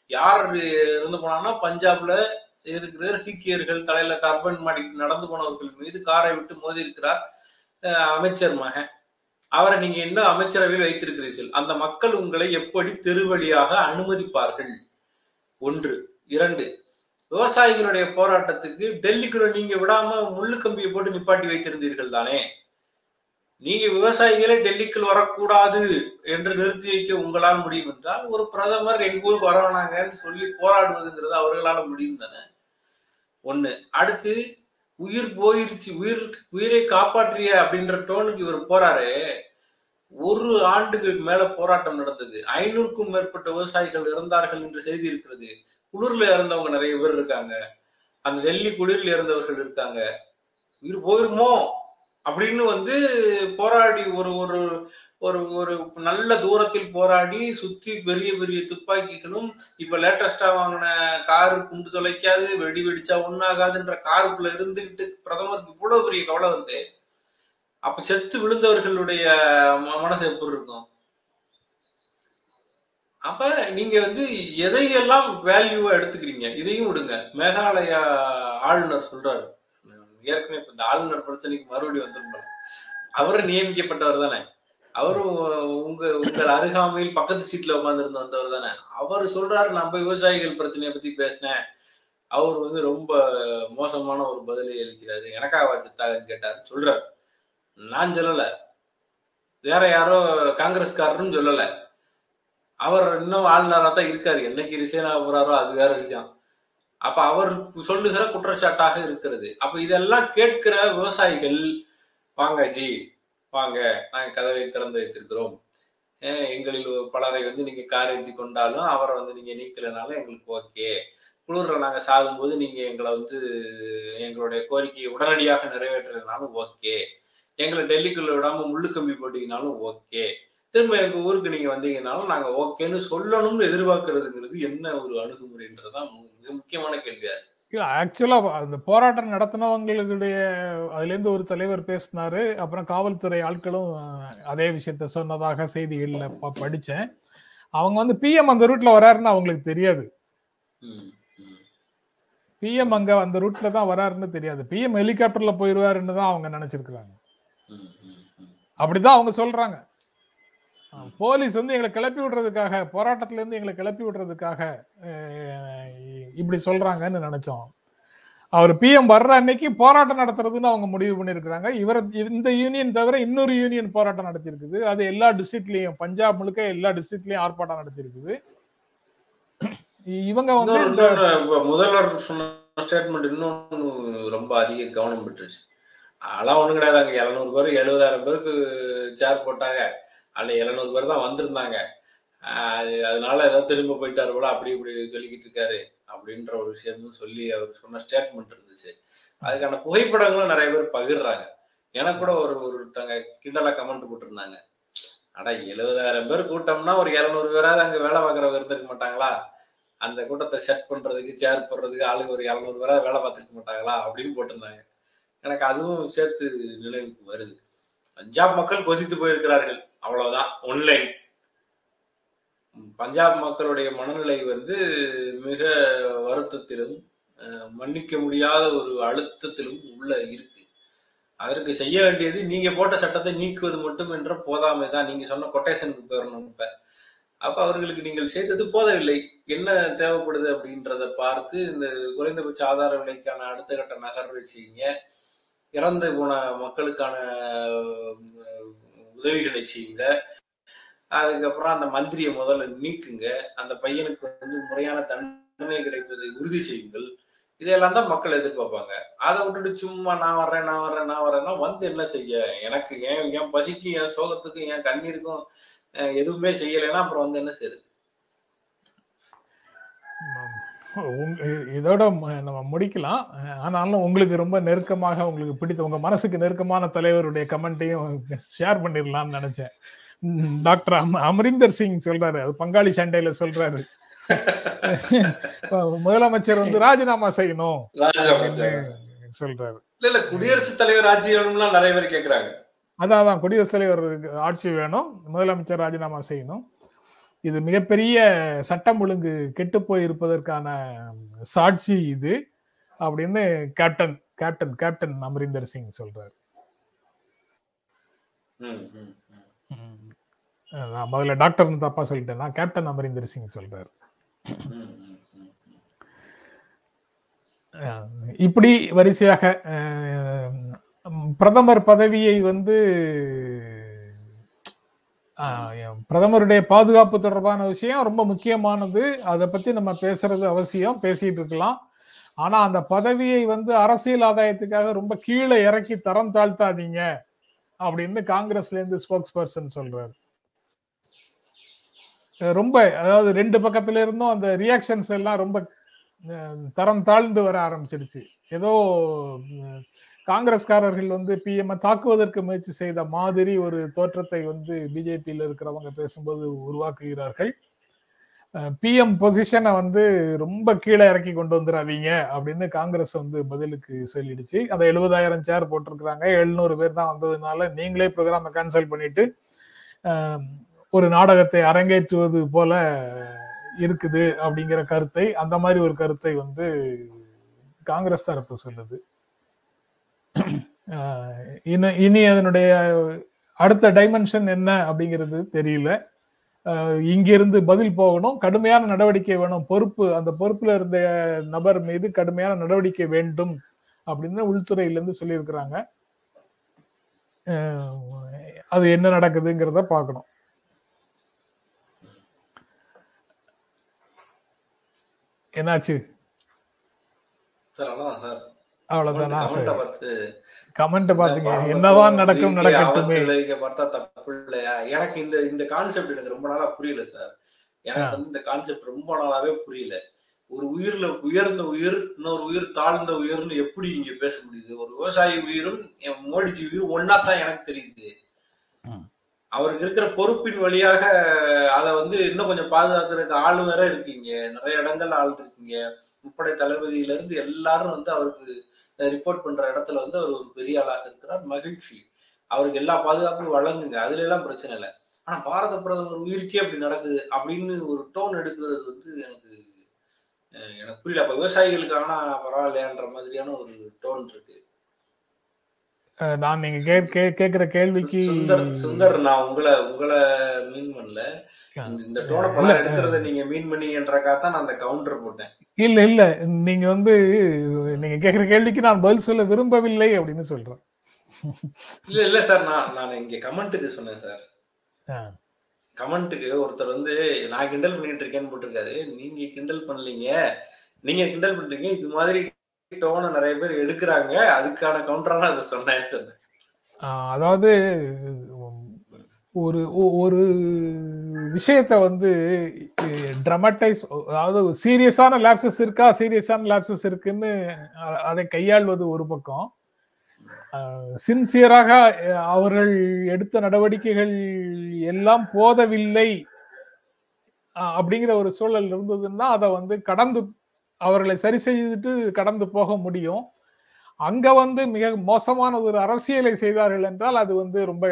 யார் இருந்து போனாங்கன்னா பஞ்சாப்ல இருக்கிற சீக்கியர்கள் தலையில டர்பன் மாடி நடந்து போனவர்கள் மீது காரை விட்டு மோதி இருக்கிறார் அமைச்சர் மகன். அவரை நீங்க என்ன அமைச்சரவையில் வைத்திருக்கிறீர்கள். அந்த மக்கள் உங்களை எப்படி தெருவழியாக அனுமதிப்பார்கள்? ஒன்று. இரண்டு. விவசாயிகளுடைய போராட்டத்துக்கு டெல்லிக்குள்ள நீங்க விடாம முள்ளு கம்பியை போட்டு நிப்பாட்டி வைத்திருந்தீர்கள் தானே? நீங்க விவசாயிகளே டெல்லிக்குள் வரக்கூடாது என்று நிறுத்தி வைக்க உங்களால் முடியும் என்றால் ஒரு பிரதமர் எங்க ஊருக்கு வரவேணாங்கன்னு சொல்லி போராடுவதுங்கிறது அவர்களால் முடியும் தானே? ஒண்ணு. அடுத்து உயிர் போயிருச்சு. உயிர் உயிரை காப்பாற்றிய அப்படின்ற டோனுக்கு இவர் போறாரு. ஒரு ஆண்டுகள் மேல போராட்டம் நடந்தது. ஐநூறுக்கும் மேற்பட்ட விவசாயிகள் இறந்தார்கள் என்று செய்தி இருக்கிறது. குளிர்ல இறந்தவங்க நிறைய பேர் இருக்காங்க. அந்த டெல்லி குளிர்ல இறந்தவர்கள் இருக்காங்க. உயிர் போயிருமோ? அப்படின்னு வந்து போராடி ஒரு ஒரு ஒரு ஒரு நல்ல தூரத்தில் போராடி சுத்தி பெரிய பெரிய துப்பாக்கிகளும் இப்ப லேட்டஸ்டா வாங்கின காரு குண்டு தொலைக்காது வெடி வெடிச்சா ஒன்னாகாதுன்ற காருக்குள்ள இருந்துகிட்டு பிரதமருக்கு இவ்வளவு பெரிய கவலை வந்து அப்ப செத்து விழுந்தவர்களுடைய ம- மனசு எப்படி இருக்கும்? அப்ப நீங்க வந்து எதையெல்லாம் வேல்யூவா எடுத்துக்கிறீங்க? இதையும் விடுங்க. மேகாலயா ஆளுநர் சொல்றாரு. ஏற்கனவே இந்த ஆளுநர் பிரச்சனைக்கு மறுபடியும் வந்துருப்பாரு. அவரும் நியமிக்கப்பட்டவர் தானே. அவரும் உங்க உங்கள் அருகாமையில் பக்கத்து சீட்ல உட்காந்துருந்து வந்தவர் தானே. அவர் சொல்றாரு நம்ம விவசாயிகள் பிரச்சனையை பத்தி பேசினேன். அவர் வந்து ரொம்ப மோசமான ஒரு பதிலை அளிக்கிறாரு. எனக்காக வச்சுட்டாங்கன்னு கேட்டாரு. சொல்றாரு. நான் சொல்லல. வேற யாரோ காங்கிரஸ்காரரும் சொல்லலை. அவர் இன்னும் ஆளுநராக தான் இருக்காரு. என்னைக்கு ரிசைன் ஆக போறாரோ அது வேற விஷயம். அப்ப அவர் சொல்லுகிற குற்றச்சாட்டாக இருக்கிறது. அப்ப இதெல்லாம் கேட்கிற விவசாயிகள் வாங்க ஜி வாங்க நாங்கள் கதவை திறந்து வைத்திருக்கிறோம். எங்களில் பலரை வந்து நீங்க காரேந்தி கொண்டாலும் அவரை வந்து நீங்க நீக்கலைனாலும் எங்களுக்கு ஓகே. குளிர்ல நாங்கள் சாகும்போது நீங்க எங்களை வந்து எங்களுடைய கோரிக்கையை உடனடியாக நிறைவேற்றுறதுனாலும் ஓகே. எங்களை டெல்லிக்குள்ள விடாம முள்ளு கம்பி போட்டீங்கனாலும் ஓகே. திரும்ப எங்க ஊருக்கு நீங்க வந்தீங்கனாலும் நாங்க ஓகேன்னு சொல்லணும்னு எதிர்பார்க்கறதுங்கிறது என்ன ஒரு அணுகுமுறைன்றதுதான் மு- மிக முக்கியமான கேள்வியா இருக்கு. இல்ல ஆக்சுவலா அந்த போராட்டம் நடத்தினவங்களுடைய அதுல இருந்து ஒரு தலைவர் பேசினாரு அப்புறம் காவல்துறை ஆட்களும் அதே விஷயத்த சொன்னதாக செய்திகள்ல படிச்சேன். அவங்க வந்து பிஎம் அந்த ரூட்ல வராருன்னு அவங்களுக்கு தெரியாது. பிஎம் அங்க அந்த ரூட்ல தான் வராருன்னு தெரியாது. பிஎம் ஹெலிகாப்டர்ல போயிருவாருன்னு தான் அவங்க நினைச்சிருக்கிறாங்க. அப்படிதான் அவங்க சொல்றாங்க. போலீஸ் வந்து எங்களை கிளப்பி விடுறதுக்காக போராட்டத்துல இருந்து எங்களை கிளப்பி விடுறதுக்காக இப்படி சொல்றாங்கன்னு நினைச்சோம். அவர் பிஎம் வர்ற அன்னைக்கு போராட்டம் நடத்துறதுன்னு அவங்க முடிவு பண்ணிருக்கிறாங்க இவர் இந்த யூனியன் தவிர இன்னொரு யூனியன் போராட்டம் நடத்தி இருக்குது அது எல்லா டிஸ்ட்ரிக்ட்லயும் பஞ்சாப் முழுக்க எல்லா டிஸ்ட்ரிக்ட்லயும் ஆர்ப்பாட்டம் நடத்தி இருக்குது இவங்க வந்து முதல்வர் சொன்ன ஸ்டேட்மெண்ட் இன்னொன்னு ரொம்ப அதிக கவனம் பெற்றுச்சு. அதெல்லாம் ஒண்ணும் கிடையாது அங்க. எழுநூறு பேர் எழுபதாயிரம் பேருக்கு சேர் போட்டாங்க. அதுல எழுநூறு பேர் தான் வந்திருந்தாங்க. அது அதனால ஏதோ திரும்ப போயிட்டாரு போல அப்படி இப்படி சொல்லிக்கிட்டு இருக்காரு அப்படின்ற ஒரு விஷயமும் சொல்லி அவர் சொன்ன ஸ்டேட்மெண்ட் இருந்துச்சு. அதுக்கான புகைப்படங்களும் நிறைய பேர் பகிர்றாங்க. எனக்கு கூட ஒரு ஒருத்தங்க கிண்டலா கமெண்ட் போட்டிருந்தாங்க. அட எழுபதாயிரம் பேர் கூட்டம்னா ஒரு இரநூறு பேராவது அங்க வேலை பார்க்குறவங்க இருந்திருக்க மாட்டாங்களா? அந்த கூட்டத்தை செட் பண்றதுக்கு சேர் போடுறதுக்கு ஆளுக்கு ஒரு இரநூறு பேராவது வேலை பார்த்துருக்க மாட்டாங்களா? அப்படின்னு போட்டிருந்தாங்க. எனக்கு அதுவும் சேர்த்து நினைவுக்கு வருது. பஞ்சாப் மக்கள் கொதித்து போயிருக்கிறார்கள். அவ்வளவுதான் ஒன்லைன் பஞ்சாப் மக்களுடைய மனநிலை வந்து மிக வருத்தத்திலும் மன்னிக்க முடியாத ஒரு அழுத்தத்திலும் உள்ள இருக்கு. அதற்கு செய்ய வேண்டியது நீங்க போட்ட சட்டத்தை நீக்குவது மட்டும் என்ற போதாமை தான். நீங்க சொன்ன கொட்டேஷனுக்கு போயிடணும் இப்ப. அப்ப அவர்களுக்கு நீங்கள் செய்தது போதவில்லை. என்ன தேவைப்படுது அப்படின்றத பார்த்து இந்த குறைந்தபட்ச ஆதார விலைக்கான அடுத்த கட்ட நகர்வை செய்யுங்க இறந்து போன மக்களுக்கான உதவிகளை செய்யுங்க. அதுக்கப்புறம் அந்த மந்திரியை முதல்ல நீக்குங்க. அந்த பையனுக்கு வந்து முறையான தண்டனை கிடைப்பதை உறுதி செய்யுங்கள். இதையெல்லாம் தான் மக்கள் எதிர்பார்ப்பாங்க. அதை விட்டுட்டு சும்மா நான் வர்றேன் நான் வர்றேன் நான் வர்றேன்னா வந்து என்ன செய்ய? எனக்கு ஏன் என் பசிக்கும் என் சோகத்துக்கும் என் கண்ணீருக்கும் எதுவுமே செய்யலைன்னா அப்புறம் வந்து என்ன செய்யுது ம், உங்க- இதோட நம்ம முடிக்கலாம். ஆனாலும் உங்களுக்கு ரொம்ப நெருக்கமாக உங்களுக்கு பிடித்த உங்க மனசுக்கு நெருக்கமான தலைவருடைய கமெண்ட்டையும் ஷேர் பண்ணிடலாம்னு நினைச்சேன். டாக்டர் அம- அமரிந்தர் சிங் சொல்றாரு. அது பங்காளி சண்டையில சொல்றாரு. முதலமைச்சர் வந்து ராஜினாமா செய்யணும். சொல்றாரு. இல்ல இல்ல குடியரசுத் தலைவர் ஆட்சி வேணும்லாம் நிறைய பேர் கேக்குறாங்க. அதான் அதான். குடியரசுத் தலைவர் ஆட்சி வேணும். முதலமைச்சர் ராஜினாமா செய்யணும். இது மிகப்பெரிய சட்டம் ஒழுங்கு கெட்டு போய் இருப்பதற்கான சாட்சி இது அப்படின்னு captain captain captain Amarinder Singh சொல்றாரு. நான் முதல்ல டாக்டர்னு தப்பா சொல்லிட்டேன் நான் கேப்டன் அமரிந்தர் சிங் சொல்றாரு. இப்படி வரிசையாக பிரதமர் பதவியை வந்து பிரதமருடைய பாதுகாப்பு தொடர்பான விஷயம் ரொம்ப முக்கியமானது. அதை பத்தி நம்ம பேசுறது அவசியம் பேசிட்டு இருக்கலாம். ஆனா அந்த பதவியை வந்து அரசியல் ஆதாயத்துக்காக ரொம்ப கீழே இறக்கி தரம் தாழ்த்தாதீங்க அப்படின்னு காங்கிரஸ்ல இருந்து ஸ்போக்ஸ் பர்சன் சொல்றாரு ரொம்ப அதாவது ரெண்டு பக்கத்துல இருந்தும் அந்த ரியாக்ஷன்ஸ் எல்லாம் ரொம்ப தரம் தாழ்ந்து வர ஆரம்பிச்சிடுச்சு ஏதோ காங்கிரஸ்காரர்கள் வந்து பிஎம் தாக்குவதற்கு முயற்சி செய்த மாதிரி ஒரு தோற்றத்தை வந்து பிஜேபியில் இருக்கிறவங்க பேசும்போது உருவாக்குகிறார்கள். பிஎம் பொசிஷனை வந்து ரொம்ப கீழே இறக்கி கொண்டு வந்துடாதீங்க அப்படின்னு காங்கிரஸ் வந்து பதிலுக்கு சொல்லிடுச்சு. அந்த எழுபதாயிரம் சேர் போட்டிருக்கிறாங்க. எழுநூறு பேர் தான் வந்ததுனால நீங்களே ப்ரோக்ராமை கேன்சல் பண்ணிட்டு ஒரு நாடகத்தை அரங்கேற்றுவது போல இருக்குது அப்படிங்கிற கருத்தை அந்த மாதிரி ஒரு கருத்தை வந்து காங்கிரஸ் தரப்பு சொல்லுது. இனி இனி அதனுடைய அடுத்த டைமென்ஷன் என்ன அப்படிங்கிறது தெரியல. இங்கிருந்து பதில் போகணும். கடுமையான நடவடிக்கை வேணும். பொறுப்பு அந்த பொறுப்புல இருந்த நபர் மீது கடுமையான நடவடிக்கை வேண்டும் அப்படின்னு உள்துறையில இருந்து சொல்லியிருக்கிறாங்க அது என்ன நடக்குதுங்கிறத பார்க்கணும். என்னாச்சு? Sir sir. அவ்வளவுதானா? பார்த்து கமெண்ட் பாத்தீங்க என்னதான் நடக்கும் நடக்கட்டுமே. பார்த்தா தப்பு இல்லையா? எனக்கு இந்த இந்த கான்செப்ட் எனக்கு ரொம்ப நாளா புரியல சார் எனக்கு. வந்து இந்த கான்செப்ட் ரொம்ப நாளாவே புரியல. ஒரு உயிர்ல உயர்ந்த உயிர் இன்னொரு உயிர் தாழ்ந்த உயிர்னு எப்படி இங்க பேச முடியுது? ஒரு விவசாயி உயிரும் என் மோடிஜி உயிரும் ஒன்னா தான் எனக்கு தெரியுது. அவருக்கு இருக்கிற பொறுப்பின் வழியாக அதை வந்து இன்னும் கொஞ்சம் பாதுகாக்கிறதுக்கு ஆளு வேற இருக்கீங்க. நிறைய இடங்கள்ல ஆள் இருக்கீங்க. முப்படை தளபதியில இருந்து எல்லாரும் வந்து அவருக்கு ரிப்போர்ட் பண்ற இடத்துல வந்து அவர் ஒரு பெரிய ஆளாக இருக்கிறார். மகிழ்ச்சி. அவருக்கு எல்லா பாதுகாப்பும் வழங்குங்க. அதுல எல்லாம் பிரச்சனை இல்லை. ஆனா பாரத பிரதமர் உயிருக்கே அப்படி நடக்குது அப்படின்னு ஒரு டோன் எடுக்கிறது வந்து எனக்கு எனக்கு புரியல. அப்ப விவசாயிகளுக்கு ஆனா பரவாயில்லையான்ற மாதிரியான ஒரு டோன் இருக்கு. நான் நீங்க கே- கேக்குற கேள்விக்கு சுந்தர் சுந்தர் நான் உங்களை உங்களை மீன் பண்ணல. இந்த- டோனை இல்ல, படம் எடுக்கிறத நீங்க மீன் பண்ணீங்கன்றக்கா தான் நான் அந்த கவுண்டர் போட்டேன். இல்ல இல்ல. நீங்க வந்து நீங்க கேக்குற கேள்விக்கு நான் பதில் சொல்ல விரும்பவில்லை அப்படின்னு சொல்றேன். இல்ல இல்ல சார். நான் நான் இங்க கமெண்ட்டுக்கு சொன்னேன் சார். கமெண்ட்டுக்கு ஒருத்தர் வந்து நான் கிண்டல் பண்ணிட்டு இருக்கேன்னு போட்டிருக்காரு. நீங்க கிண்டல் பண்ணலீங்க. நீங்க கிண்டல் பண்றீங்க இது மாதிரி டோனை நிறைய பேர் எடுக்கிறாங்க. அதுக்கான கவுண்டரா அதை சொன்னேன். அதாவது ஒரு ஒ- ஒரு விஷயத்த வந்து ட்ரமட்டைஸ் அதாவது சீரியஸான லேப்சஸ் இருக்கா? சீரியஸான லேப்சஸ் இருக்குன்னு அதை கையாள்வது ஒரு பக்கம். சின்சியராக அவர்கள் எடுத்த நடவடிக்கைகள் எல்லாம் போதவில்லை அப்படிங்கிற ஒரு சூழல் இருந்ததுன்னா அதை வந்து கடந்து அவர்களை சரி செய்துட்டு கடந்து போக முடியும். அங்க வந்து மிக மோசமான ஒரு அரசியலை செய்தார்கள் என்றால் அது வந்து ரொம்ப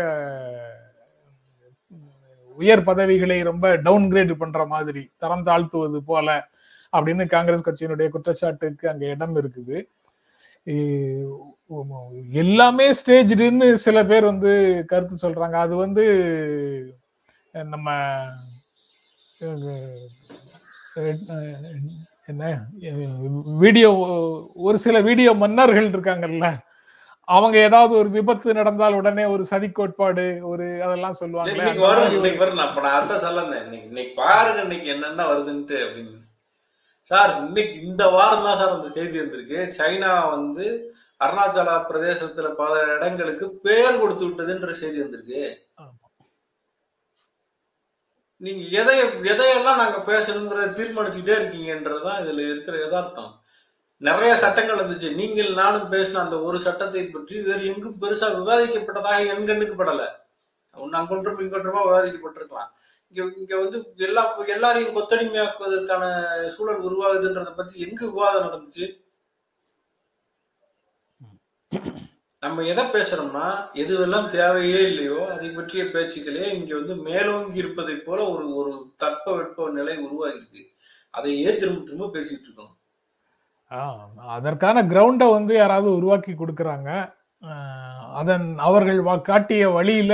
உயர் பதவிகளை ரொம்ப டவுன் கிரேட் பண்ற மாதிரி தரம் தாழ்த்துவது போல அப்படின்னு காங்கிரஸ் கட்சியினுடைய குற்றச்சாட்டுக்கு அங்க இடம் இருக்குது. எல்லாமே ஸ்டேஜ்டுன்னு சில பேர் வந்து கருத்து சொல்றாங்க. அது வந்து நம்ம என்ன? வீடியோ ஒரு சில வீடியோ மன்னர்கள் இருக்காங்கல்ல அவங்க ஏதாவது ஒரு விபத்து நடந்தால் உடனே ஒரு சதி கோட்பாடு ஒரு அதெல்லாம் அந்த வரும் இன்னைக்கு வரும். நான் இப்ப நான் அதான் சொல்லணும் இன்னைக்கு பாருங்க இன்னைக்கு என்னென்ன வருதுன்ட்டு அப்படின்னு. சார் இன்னைக்கு இந்த வாரம் தான் சார் அந்த செய்தி வந்திருக்கு. சைனா வந்து அருணாச்சல பிரதேசத்துல பல இடங்களுக்கு பேர் கொடுத்து விட்டதுன்ற செய்தி வந்திருக்கு. நீங்க எதை எதையெல்லாம் நாங்க பேசணுங்கிறத தீர்மானிச்சுக்கிட்டே இருக்கீங்கன்றதுதான் இதுல இருக்கிற யதார்த்தம். நிறைய சட்டங்கள் இருந்துச்சு. நீங்கள் நானும் பேசின அந்த ஒரு சட்டத்தை பற்றி வேறு எங்கும் பெருசா விவாதிக்கப்பட்டதாக என் கண்ணுக்கு படல. அங்கொன்றும் இங்கொன்றுமா விவாதிக்கப்பட்டிருக்கலாம். இங்க இங்க வந்து எல்லா எல்லாரையும் கொத்தடிமையாக்குவதற்கான சூழல் உருவாகுதுன்றதை பற்றி எங்கு விவாதம் நடந்துச்சு? நம்ம எதை பேசுறோம்னா எதுவெல்லாம் தேவையே இல்லையோ அதை பற்றிய பேச்சுக்களே இங்க வந்து மேலோங்கி இருப்பதை போல ஒரு ஒரு தட்ப வெட்ப நிலை உருவாகிருக்கு அதையே திரும்ப திரும்ப பேசிட்டு இருக்கோம்? அதற்கான கிரவுண்டை வந்து யாராவது உருவாக்கி கொடுக்கறாங்க. அதன் அவர்கள் வா- காட்டிய வழியில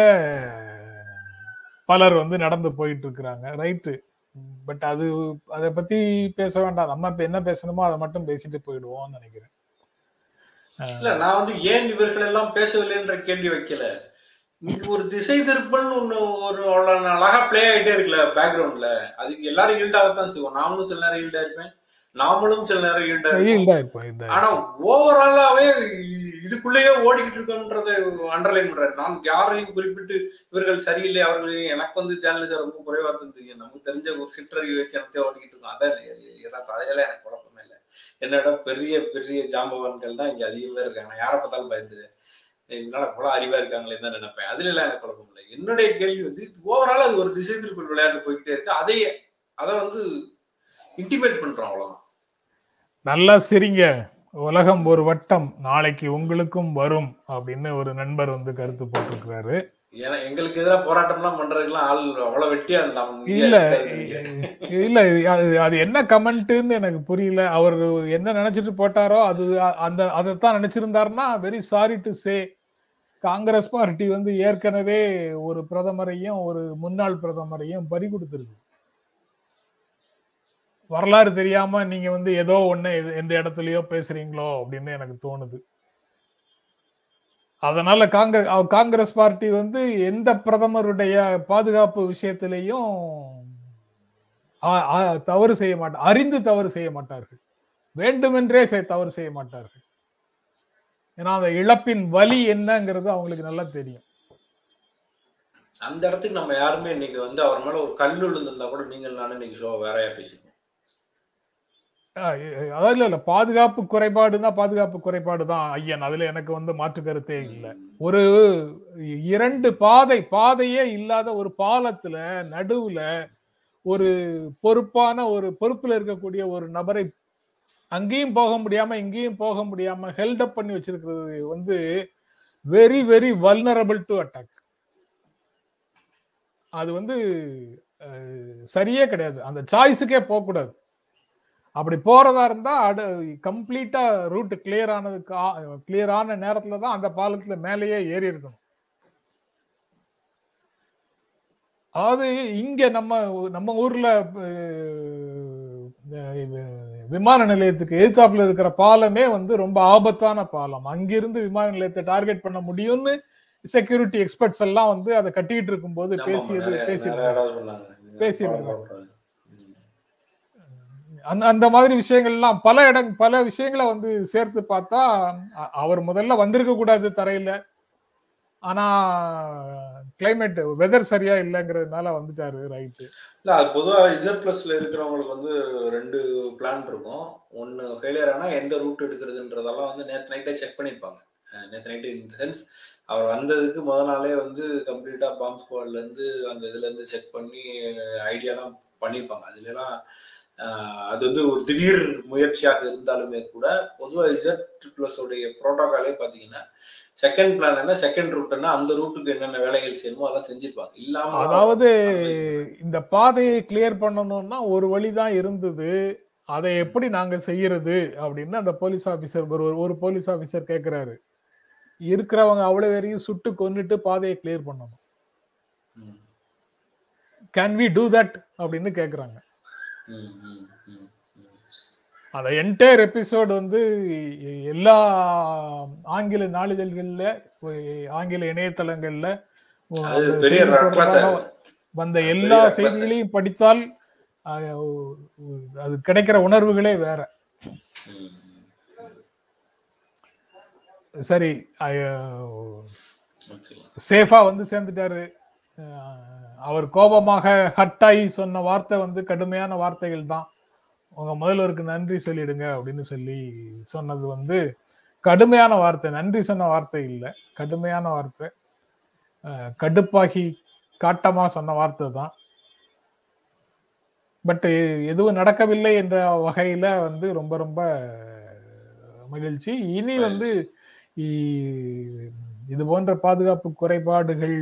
பலர் வந்து நடந்து போயிட்டு இருக்கிறாங்க ரைட்டு பட் அது அதை பத்தி பேச வேண்டாம். நம்ம இப்ப என்ன பேசணுமோ அதை மட்டும் பேசிட்டு போயிடுவோம்னு நினைக்கிறேன். இல்ல நான் வந்து ஏன் இவர்கள் எல்லாம் பேசவில்லை என்ற கேள்வி வைக்கல. இங்க ஒரு திசை திருப்பல் ஒண்ணு ஒரு அழகா பிளே ஆயிட்டே இருக்குல்ல பேக்ரவுண்ட்ல அதுக்கு எல்லாரும் ஈல்டாகத்தான் செய்வோம். நாமளும் சில நேரம் ஈல்டா இருப்பேன். நாமளும் சில நேரம் ஈல்டா ஈல்டா ஆனா ஓவராலாவே இதுக்குள்ளேயே ஓடிக்கிட்டு இருக்கோன்றதை அண்டர்லைன் பண்றேன் நான் யாரையும் குறிப்பிட்டு இவர்கள் சரியில்லை அவர்கள் எனக்கு வந்து ஜேர்னலிசம் ரொம்ப குறைவா தந்தீங்க நமக்கு தெரிஞ்ச ஒரு சிற்றறிவு வச்சு எனத்தே ஓடிக்கிட்டு இருக்கோம். அதான் ஏதாவது அதையெல்லாம் எனக்கு குழப்பமே. என்னோட பெரிய பெரிய ஜாம்பவான்கள் தான் இங்க அதிகமாக இருக்காங்க. நான் யாரை பார்த்தாலும் பயந்துரு. என்னால இவ்வளவு அறிவா இருக்காங்களே தான் நினைப்பேன். அதுல எல்லாம் எனக்கு குழப்பம் இல்லை. என்னுடைய கேள்வி வந்து ஓவரால் அது ஒரு திசை திருப்பல் விளையாட்டு போய்கிட்டே இருக்கு. அதையே அதை வந்து இன்டிமேட் பண்றோம் அவ்வளவுதான். நல்லா சிரிங்க. உலகம் ஒரு வட்டம். நாளைக்கு உங்களுக்கும் வரும் அப்படின்னு ஒரு நண்பர் வந்து கருத்து போட்டிருக்கிறாரு. ஏன்னா எங்களுக்கு எதிராக போராட்டம்லாம் பண்றதுக்கெல்லாம் ஆள் அவ்வளவு வெட்டியா இல்ல இல்ல அது அது என்ன கமெண்ட்னு எனக்கு புரியல. அவர் என்ன நினைச்சிட்டு போட்டாரோ அது அந்த அதைத்தான் நினைச்சிருந்தாருன்னா very sorry to say Congress party வந்து ஏற்கனவே ஒரு பிரதமரையும் ஒரு முன்னாள் பிரதமரையும் பறி கொடுத்துருக்கு வரலாறு தெரியாம நீங்க வந்து ஏதோ ஒண்ணு எந்த இடத்துலயோ பேசுறீங்களோ அப்படின்னு எனக்கு தோணுது. அதனால காங்கிரஸ் காங்கிரஸ் பார்ட்டி வந்து எந்த பிரதமருடைய பாதுகாப்பு விஷயத்திலையும் ஆ- ஆ- தவறு செய்ய மாட்டார் அறிந்து தவறு செய்ய மாட்டார்கள். வேண்டுமென்றே தவறு செய்ய மாட்டார்கள். ஏன்னா அந்த இழப்பின் வலி என்னங்கிறது அவங்களுக்கு நல்லா தெரியும். அந்த இடத்துக்கு நம்ம யாருமே இன்னைக்கு வந்து அவர் மேல ஒரு கல் விழுந்திருந்தா கூட நீங்கள் நானும் இன்னைக்கு ஷோ வேறையா பேசிக்கணும் அதாவது இல்ல இல்ல. பாதுகாப்பு குறைபாடுனா பாதுகாப்பு குறைபாடு தான் ஐயன். அதுல எனக்கு வந்து மாற்று கருத்தே இல்லை. ஒரு இரண்டு பாதை பாதையே இல்லாத ஒரு பாலத்துல நடுவுல ஒரு பொறுப்பான ஒரு பொறுப்புல இருக்கக்கூடிய ஒரு நபரை அங்கேயும் போக முடியாம இங்கேயும் போக முடியாம ஹெல்டப் பண்ணி வச்சிருக்கிறது வந்து very very vulnerable to attack அது வந்து சரியே கிடையாது. அந்த சாய்ஸுக்கே போகக்கூடாது. அப்படி போறதா இருந்தா அடு கம்ப்ளீட்டா ரூட் கிளியர் ஆனதுக்கு கிளியர் ஆன நேரத்துல தான் அந்த பாலத்துல மேலேயே ஏறி இருக்கணும். அதாவது இங்க நம்ம நம்ம ஊர்ல விமான நிலையத்துக்கு எதிர்த்தாப்புல இருக்கிற பாலமே வந்து ரொம்ப ஆபத்தான பாலம். அங்கிருந்து விமான நிலையத்தை டார்கெட் பண்ண முடியும்னு செக்யூரிட்டி எக்ஸ்பர்ட்ஸ் எல்லாம் வந்து அதை கட்டிட்டு இருக்கும்போது ஆமா, பேசியது பேசி பேசியிருக்காங்க. அந்த அந்த மாதிரி விஷயங்கள்லாம் பல இடம் பல விஷயங்களை வந்து சேர்த்து பார்த்தா அவர் முதல்ல வந்திருக்க கூடாது தரையில. ஆனா கிளைமேட் வெதர் சரியா இல்லைங்கிறதுனால வந்துட்டாரு ரைட்டு. இல்ல அது பொதுவா இசட் பிளஸ்ல இருக்கிறவங்களுக்கு வந்து ரெண்டு பிளான் இருக்கும். ஒன்னு ஃபெயிலியர் ஆனா எந்த ரூட் எடுக்கிறதுன்றதெல்லாம் வந்து நேத்து நைட்டே செக் பண்ணிருப்பாங்க அஹ் நேத்து நைட்டு இன் சென்ஸ் அவர் வந்ததுக்கு முத நாளே வந்து கம்ப்ளீட்டா பாம்ப் ஸ்குவாட்ல இருந்து அந்த இதுல இருந்து செக் பண்ணி ஐடியாலாம் பண்ணியிருப்பாங்க. அதுல எல்லாம் அது வந்து ஒரு திடீர் முயற்சியாக இருந்தாலுமே கூட பொதுவாக இசட் பிளஸ் உடைய ப்ரோட்டோகாலே பாத்தீங்கன்னா செகண்ட் பிளான் என்ன செகண்ட் ரூட்னா அந்த ரூட்டுக்கு என்னென்ன வேலைகள் செய்யணுமோ அதெல்லாம் செஞ்சிருப்பாங்க. இல்லாம அதாவது இந்த பாதையை கிளியர் பண்ணணும்னா ஒரு வழிதான் இருந்தது. அதை எப்படி நாங்க செய்யறது அப்படின்னு அந்த போலீஸ் ஆபீசர் ஒரு ஒரு போலீஸ் ஆபீசர் கேக்குறாரு. இருக்கிறவங்க அவ்வளவு பேரையும் சுட்டு கொன்னுட்டு பாதையை கிளியர் பண்ணணும். ம், கேன் வி டூ தட் அப்படின்னு கேக்குறாங்க. அந்த என்டையர் எபிசோடு வந்து எல்லா ஆங்கில நாளிதழ்கள்ல ஆங்கில இணையதளங்கள்ல வந்த எல்லா. செய்திகளையும் படித்தால் அது கிடைக்கிற உணர்வுகளே வேற சரி. சேஃபா வந்து சேர்ந்துட்டாரு அவர் கோபமாக ஹட்டாய் சொன்ன வார்த்தை வந்து கடுமையான வார்த்தைகள் தான். உங்க முதல்வருக்கு நன்றி சொல்லிடுங்க அப்படின்னு சொல்லி சொன்னது வந்து கடுமையான வார்த்தை. நன்றி சொன்ன வார்த்தை இல்லை. கடுமையான வார்த்தை. கடுப்பாகி காட்டமா சொன்ன வார்த்தை தான். பட் எதுவும் நடக்கவில்லை என்ற வகையில வந்து ரொம்ப ரொம்ப மகிழ்ச்சி. இனி வந்து இது போன்ற பாதுகாப்பு குறைபாடுகள்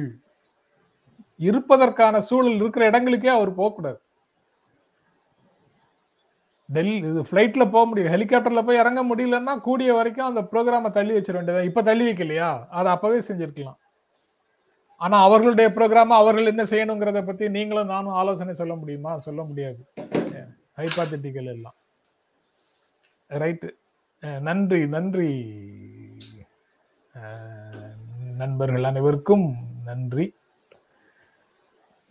இருப்பதற்கான சூழல் இருக்கிற இடங்களுக்கே அவர் போகக்கூடாது. டெல்லி இது ஃப்ளைட்ல போக முடியும். ஹெலிகாப்டர்ல போய் இறங்க முடியலன்னா கூடிய வரைக்கும் அந்த ப்ரோக்ராமை தள்ளி வச்சிட வேண்டியதா? இப்ப தள்ளி வைக்கலையா? அதை அப்பவே செஞ்சிருக்கலாம். ஆனா அவர்களுடைய ப்ரோக்ராம அவர்கள் என்ன செய்யணுங்கிறத பத்தி நீங்களும் நானும் ஆலோசனை சொல்ல முடியுமா? சொல்ல முடியாது. ஹைபாத்தட்டிக்கல் எல்லாம். ரைட்டு நன்றி நன்றி. நண்பர்கள் அனைவருக்கும் நன்றி.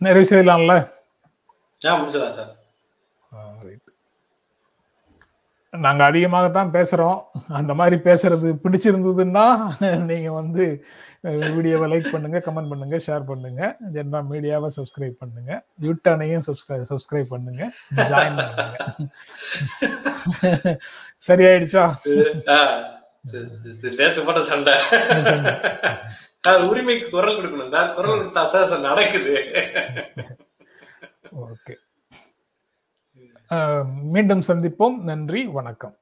நிறைவு செய்யலாம்ல. நாங்க அதிகமாகத்தான் பேசுறோம். அந்த மாதிரி பேசுறது பிடிச்சிருந்ததுன்னா நீங்க வந்து வீடியோவை லைக் பண்ணுங்க கமெண்ட் பண்ணுங்க ஷேர் பண்ணுங்க. ஜென்ரா மீடியாவை சப்ஸ்கிரைப் பண்ணுங்க. யூட்டனையும் சப்ஸ்கிரைப் சப்ஸ்கிரைப் பண்ணுங்க. ஜாயின் பண்ணுங்க. சரியாயிடுச்சா. நேத்து போட்ட சண்டை. சார் உரிமைக்கு குரல் கொடுக்கணும் சார். குரல் கொடுத்தா சார் சார் நடக்குது. ஓகே. மீண்டும் சந்திப்போம். நன்றி வணக்கம்.